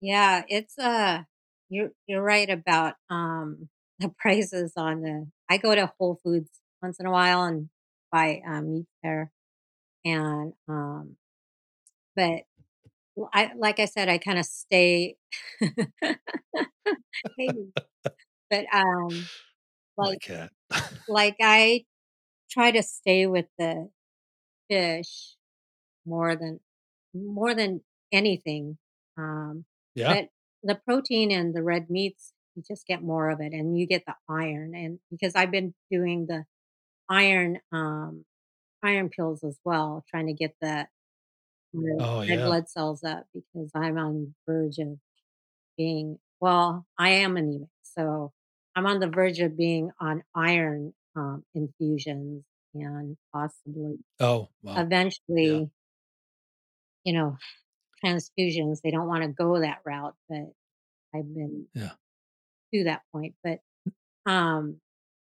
yeah, it's uh, you're you're right about um the prices on the. I go to Whole Foods once in a while and buy um, meat there, and um, but I like I said, I kinda stay But, um, like like, I try to stay with the fish more than more than anything. Um, Yeah. but the protein and the red meats, you just get more of it and you get the iron. And because I've been doing the iron, um, iron pills as well, trying to get that red Oh, red yeah. blood cells up because I'm on verge of being well, I am anemic, so I'm on the verge of being on iron, um, infusions and possibly Oh, wow. Eventually you know, transfusions. They don't wanna go that route, but I've been Yeah. to that point. But, um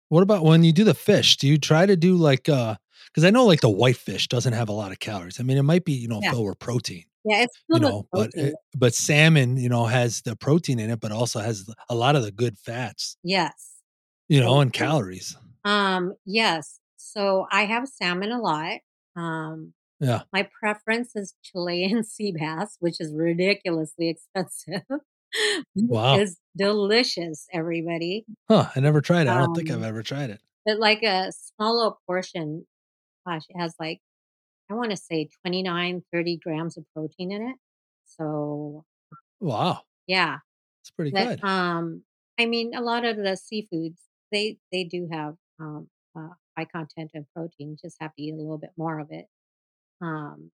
What about when you do the fish? Do you try to do like, uh because I know like the white fish doesn't have a lot of calories. I mean, it might be, you know, Yeah. with protein, Yeah, it's you know, but protein. it but salmon, you know, has the protein in it, but also has a lot of the good fats, Yes. you know, and calories. Um, yes. So I have salmon a lot. Um, Yeah. my preference is Chilean sea bass, which is ridiculously expensive. Wow. It's delicious, everybody. Huh, I never tried it. I don't think I've Um, ever tried it. but like a small little portion, gosh, it has like, I wanna say 29, 30 grams of protein in it. So, Wow. yeah. It's pretty But, good. um, I mean, a lot of the seafoods, they they do have, um, uh, high content of protein, just have to eat a little bit more of it. Um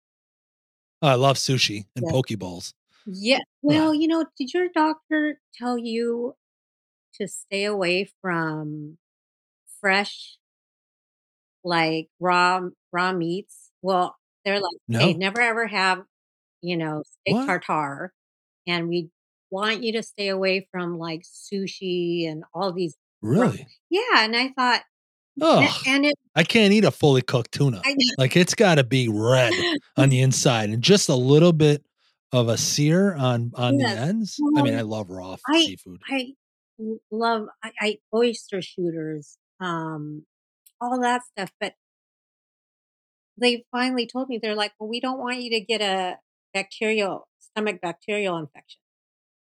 I love sushi and Yeah. poke bowls. Yeah. Well, you know, did your doctor tell you to stay away from fresh like, raw raw meats? Well, they're like, "Hey, No. never ever have, you know, steak What? tartare, and we want you to stay away from, like, sushi and all these raw" Really? Yeah, and I thought Ugh. and it I can't eat a fully cooked tuna. I. Like, it's gotta be red on the inside and just a little bit of a sear on on the Yes. ends. I mean, I love raw I seafood. I love I I oyster shooters, um, all that stuff, but they finally told me, they're like, "Well, we don't want you to get a bacterial stomach bacterial infection,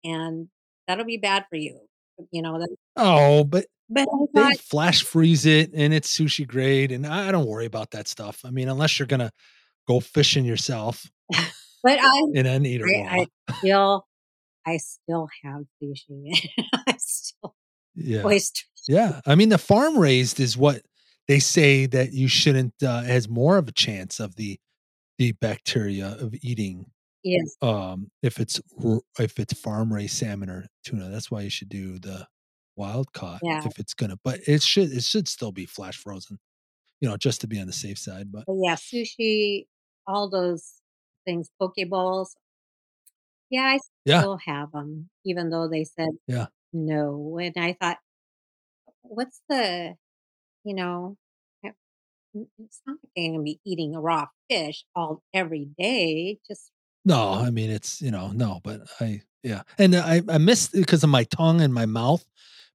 and that'll be bad for you." You know, that Oh, but but they thought flash freeze it and it's sushi grade, and I I don't worry about that stuff. I mean, unless you're gonna go fishing yourself but I and then eat it I. I still I still have sushi. I still Yeah. oyster Yeah. I mean, the farm raised is what they say that you shouldn't, uh has more of a chance of the the bacteria of eating, Yes. um, if it's if it's farm raised salmon or tuna. That's why you should do the wild caught Yeah. if it's gonna but it should it should still be flash frozen, you know, just to be on the safe side, but But, yeah, sushi, all those things, poke bowls yeah, I Yeah. have them, even though they said Yeah. no, and I thought, "What's the" you know, it's not like I'm gonna be eating a raw fish all every day, just" No, I mean, it's you know, no, but I yeah, and I I miss because of my tongue and my mouth,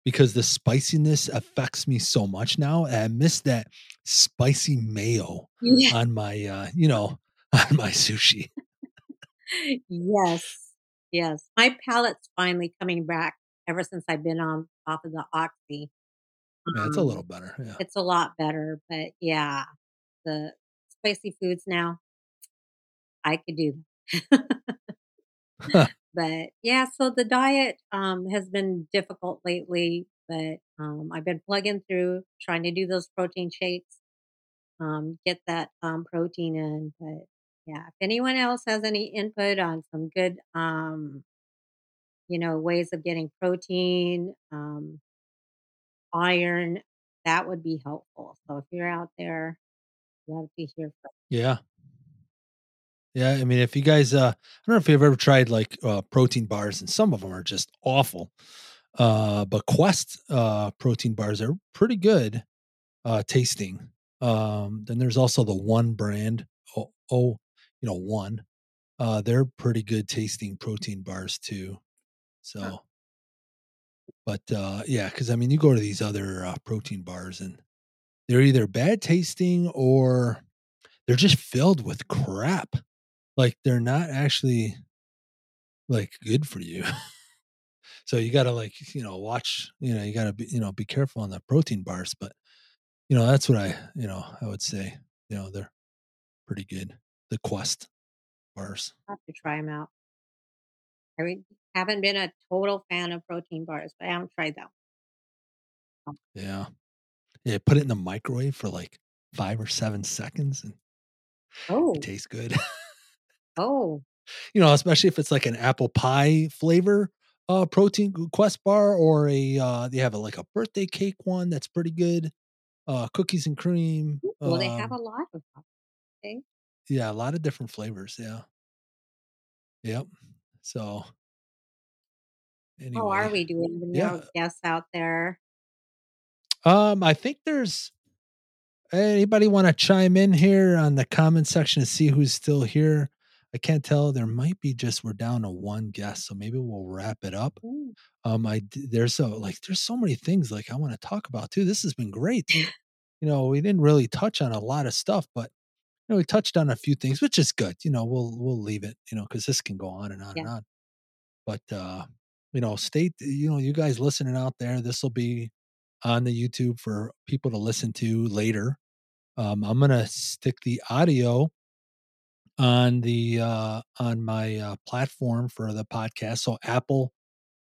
because the spiciness affects me so much now, I miss that spicy mayo Yeah. on my, uh, you know, on my sushi. Yes. Yes. My palate's finally coming back ever since I've been on off of the Oxy. Yeah, it's a little Um, better, yeah. it's a lot better, but, yeah, the spicy foods now I could do. But, yeah, so the diet, um, has been difficult lately, but, um, I've been plugging through, trying to do those protein shakes, um, get that, um, protein in, but, yeah, if anyone else has any input on some good, um you know, ways of getting protein, um iron, that would be helpful. So if you're out there, love to hear from Yeah. Yeah, I mean, if you guys, uh I don't know if you've ever tried, like, uh, protein bars, and some of them are just awful, uh, but Quest, uh, protein bars are pretty good, uh, tasting. Um, then there's also the ONE brand, oh, O you know, ONE, uh, they're pretty good tasting protein bars too, Huh. so but, uh, yeah, 'cause, I mean, you go to these other, uh, protein bars, and they're either bad tasting or they're just filled with crap. Like, they're not actually like, good for you. So you gotta, like, you know, watch, you know, you gotta be you know, be careful on the protein bars, but, you know, that's what I you know, I would say, you know, they're pretty good, the Quest. bars. I'll have to try them out. I re- haven't been a total fan of protein bars, but I haven't tried them. Yeah. Yeah, put it in the microwave for like five or seven seconds and Oh, it tastes good. oh, you know, especially if it's like an apple pie flavor uh protein quest bar or a uh they have a like a birthday cake one that's pretty good. Uh cookies and cream. well, they have a um, lot of them. Okay. yeah, a lot of different flavors, yeah. Yep. So How are we doing? Any yeah. guests out there? Um I think there's anybody want to chime in here on the comment section to see who's still here? I can't tell. There might be just we're down to one guest, so maybe we'll wrap it up. Mm, Um, I there's so like there's so many things like I want to talk about too. This has been great. You know, we didn't really touch on a lot of stuff, but you know, we touched on a few things, which is good. You know, we'll we'll leave it. You know, because this can go on and on and on. But uh, you know, state. You know, you guys listening out there, this will be on the YouTube for people to listen to later. Um, I'm gonna stick the audio on the uh, on my uh, platform for the podcast. So Apple,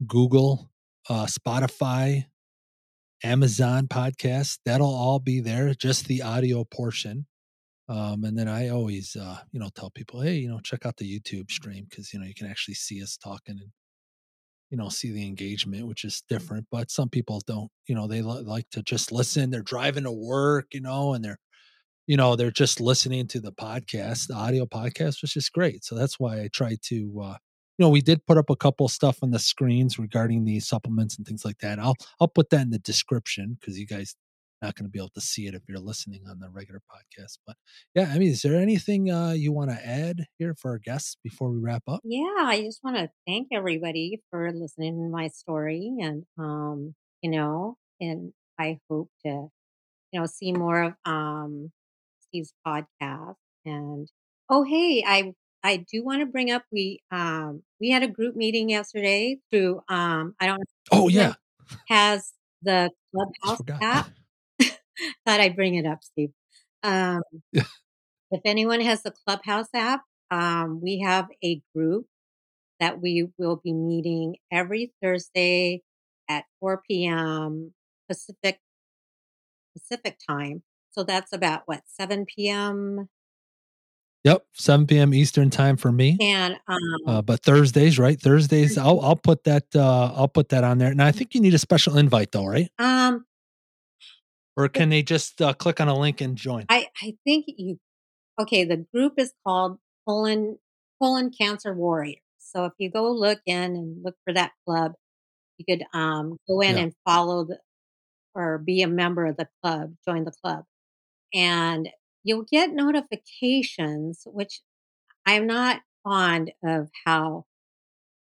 Google, uh, Spotify, Amazon podcast. That'll all be there. Just the audio portion. Um, and then I always, uh, you know, tell people, hey, you know, check out the YouTube stream because you know you can actually see us talking and you know see the engagement, which is different. But some people don't. You know, they li- like to just listen. They're driving to work, you know, and they're you know they're just listening to the podcast the audio podcast which is great. So that's why i try to uh you know we did put up a couple of stuff on the screens regarding the supplements and things like that. I'll i'll put that in the description because you guys not going to be able to see it if you're listening on the regular podcast. But yeah i mean is there anything uh you want to add here for our guests before we wrap up? Yeah, I just want to thank everybody for listening to my story and um, you know, and I hope to, you know, see more of um Podcast and oh hey, I I do want to bring up we um we had a group meeting yesterday through um I don't know oh yeah has the Clubhouse app. Thought I'd bring it up, Steve. Um yeah if anyone has the Clubhouse app, um, we have a group that we will be meeting every Thursday at 4 p.m. Pacific Pacific time. So that's about what 7 p.m. yep 7 p.m eastern time for me And um, uh, but Thursdays, right? Thursdays, I'll I'll put that uh, I'll put that on there. And I think you need a special invite though, right? um, Or can they just uh, click on a link and join? I I think you okay. The group is called colon colon cancer warriors. So if you go look in and look for that club, you could um go in Yeah, and follow the or be a member of the club, join the club. And you'll get notifications, which I'm not fond of how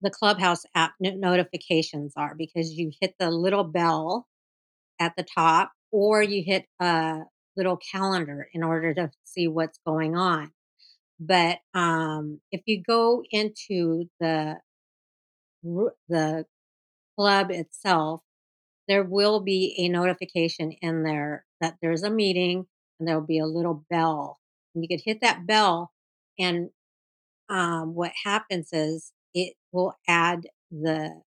the Clubhouse app notifications are because you hit the little bell at the top or you hit a little calendar in order to see what's going on. But um, if you go into the the club itself, there will be a notification in there that there's a meeting and there'll be a little bell. And you could hit that bell, and um, what happens is it will add the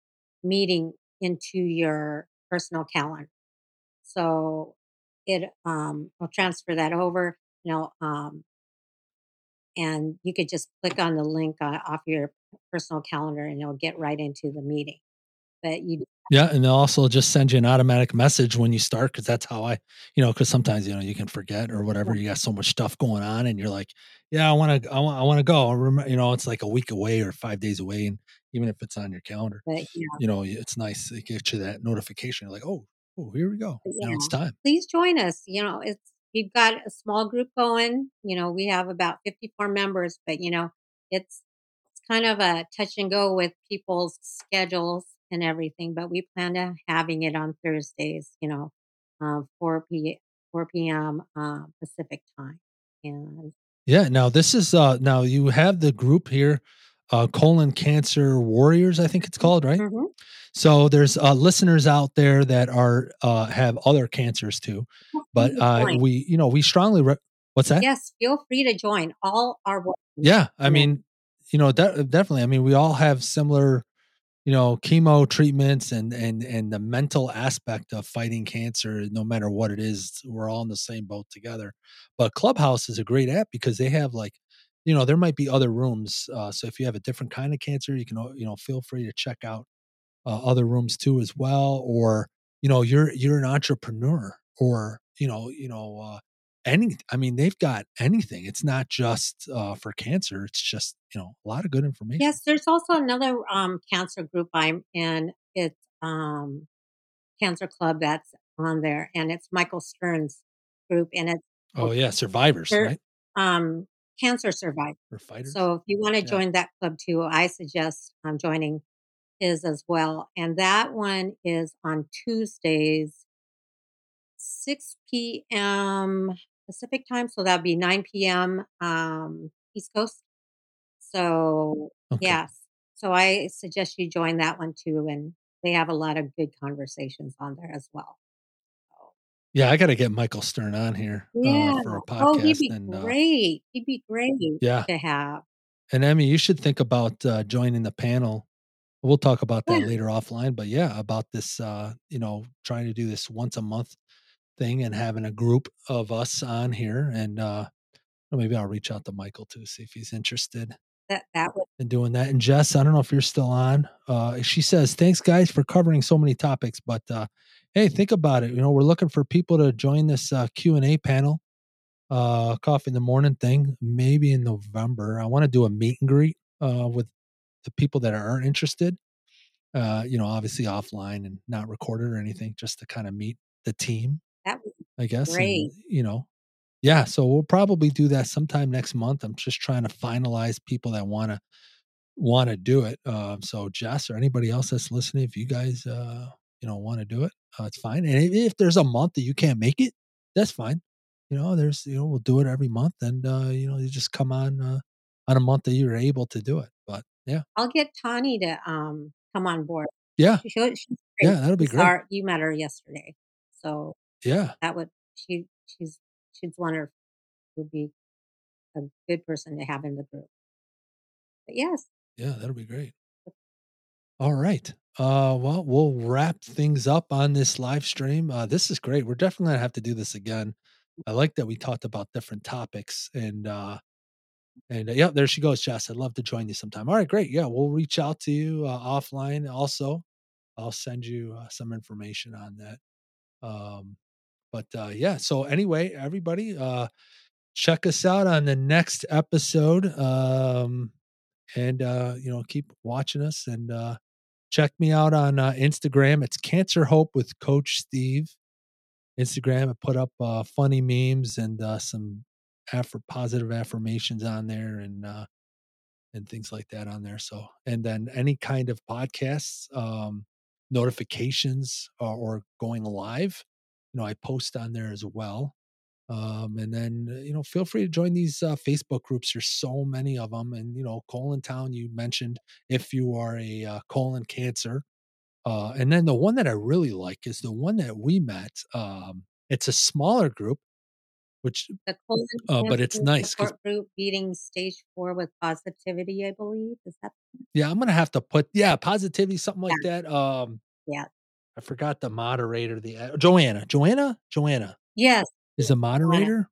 meeting into your personal calendar. So it um, will transfer that over, you know, um, and you could just click on the link uh, off your personal calendar and it'll get right into the meeting. But you yeah, and they'll also just send you an automatic message when you start because that's how I, you know, because sometimes you know you can forget or whatever. You got so much stuff going on, and you're like, yeah, I want to, I want, I want to go. I remember, you know, it's like a week away or five days away, and even if it's on your calendar, but yeah. you know, it's nice to get you that notification. You're like, oh, oh, here we go. You know, it's time. please join us. You know, it's we've got a small group going. You know, we have about 54 members, but you know, it's it's kind of a touch and go with people's schedules and everything. But we plan to having it on Thursdays. You know, uh, 4 p 4 p.m. Uh, Pacific time. And Yeah. Now this is uh now you have the group here, uh colon cancer warriors, I think it's called, right? Mhm. So there's uh listeners out there that are uh have other cancers too. But uh we, you know, we strongly re- what's that? Yes, feel free to join. All welcome. Yeah. I mean, you know, de- definitely. I mean, we all have similar, you know, chemo treatments and and and the mental aspect of fighting cancer. No matter what it is, we're all in the same boat together. But Clubhouse is a great app because they have like, you know, there might be other rooms. Uh, so if you have a different kind of cancer, you can, uh, you know, feel free to check out uh, other rooms too as well. Or you know, you're you're an entrepreneur, or you know, you know. Uh, any i mean they've got anything it's not just uh, for cancer it's just you know a lot of good information Yes, there's also another um, cancer group I'm in. It's um, Cancer Club that's on there, and it's Michael Stern's group, and it's oh yeah survivors They're- right um, cancer survivors. fighters So if you want to Yeah. join that club too, I suggest um, joining his as well. And that one is on Tuesdays, 6 p.m. Pacific time. So that'd be 9 p.m. Um, East Coast. So Okay. yes. So I suggest you join that one too. And they have a lot of good conversations on there as well. So, yeah i gotta get michael stern on here yeah. uh, for a podcast oh, he'd be and uh, great. He'd be great yeah to have. and emmy you should think about uh, joining the panel we'll talk about that Yeah. later offline but yeah about this uh you know trying to do this once a month thing and having a group of us on here and uh maybe i'll reach out to michael too see if he's interested That that would and doing that. And Jess, I don't know if you're still on. Uh, she says, "Thanks, guys, for covering so many topics." But uh, hey, think about it. You know, we're looking for people to join this uh, Q and A panel, uh, coffee in the morning thing. Maybe in November. I want to do a meet and greet uh, with the people that are interested. Uh, you know, obviously offline and not recorded or anything, just to kind of meet the team. That I guess. and, you know, yeah. So we'll probably do that sometime next month. I'm just trying to finalize people that want to want to do it. Um, so Jess or anybody else that's listening, if you guys, uh, you know, want to do it, uh, it's fine. And if, if there's a month that you can't make it, that's fine. You know, there's, you know, we'll do it every month, and uh, you know, you just come on uh, on a month that you're able to do it. But yeah, I'll get Tani to um come on board. yeah, She, great. yeah, that'll be great. her- you met her yesterday, so Yeah, that would she she's she's one of would be a good person to have in the group. But yes, Yeah, that'll be great. All right. Uh well, we'll wrap things up on this live stream. Uh this is great. We're definitely to have to do this again. I like that we talked about different topics and uh and uh, yeah, there she goes, Jess. I'd love to join you sometime. All right, great. Yeah, we'll reach out to you uh, offline also. I'll send you uh, some information on that. Um but uh yeah, so anyway, everybody uh check us out on the next episode. Um and uh you know keep watching us and uh check me out on uh, instagram it's cancer hope with coach steve instagram i put up uh funny memes and uh some positive affirmations on there and uh and things like that on there so and then any kind of podcasts um notifications uh, or going live you know i post on there as well um, and then uh, you know feel free to join these uh, facebook groups there's so many of them and you know Colontown you mentioned if you are a uh, colon cancer uh, and then the one that i really like is the one that we met um, it's a smaller group which the colon Uh, but it's nice. support group beating stage four with positivity. I believe is that yeah i'm gonna have to put yeah positivity something like that um Yeah. I forgot the moderator the uh, joanna joanna joanna yes is the moderator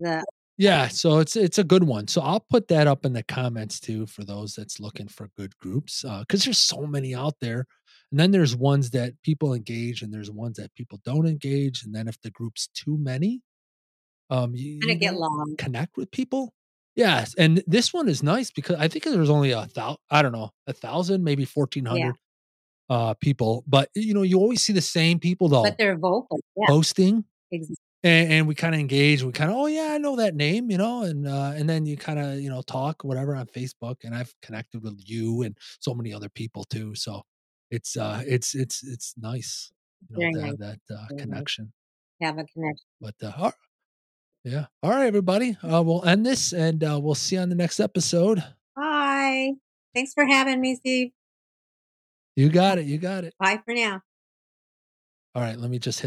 Yeah. Yeah, so it's it's a good one. So I'll put that up in the comments too for those that's looking for good groups because there's so many out there. And then there's ones that people engage, and there's ones that people don't engage. And then if the group's too many, um, you, kind you of get long. connect with people. Yes, and this one is nice because I think there's only a thousand. I don't know, a thousand, maybe fourteen hundred uh people. But you know, you always see the same people though But they're vocal. Yeah, posting ex- and, and we kind of engage. We kind of, oh yeah, I know that name, you know, and uh, and then you kind of, you know, talk whatever on Facebook, and I've connected with you and so many other people too. So it's uh, it's it's it's nice, you know, to nice. have that uh, Very nice. connection. have a connection. But uh, all- yeah, all right, everybody, uh, we'll end this, and uh, we'll see you on the next episode. Bye. Thanks for having me, Steve. You got it, you got it. Bye for now. All right, let me just hit.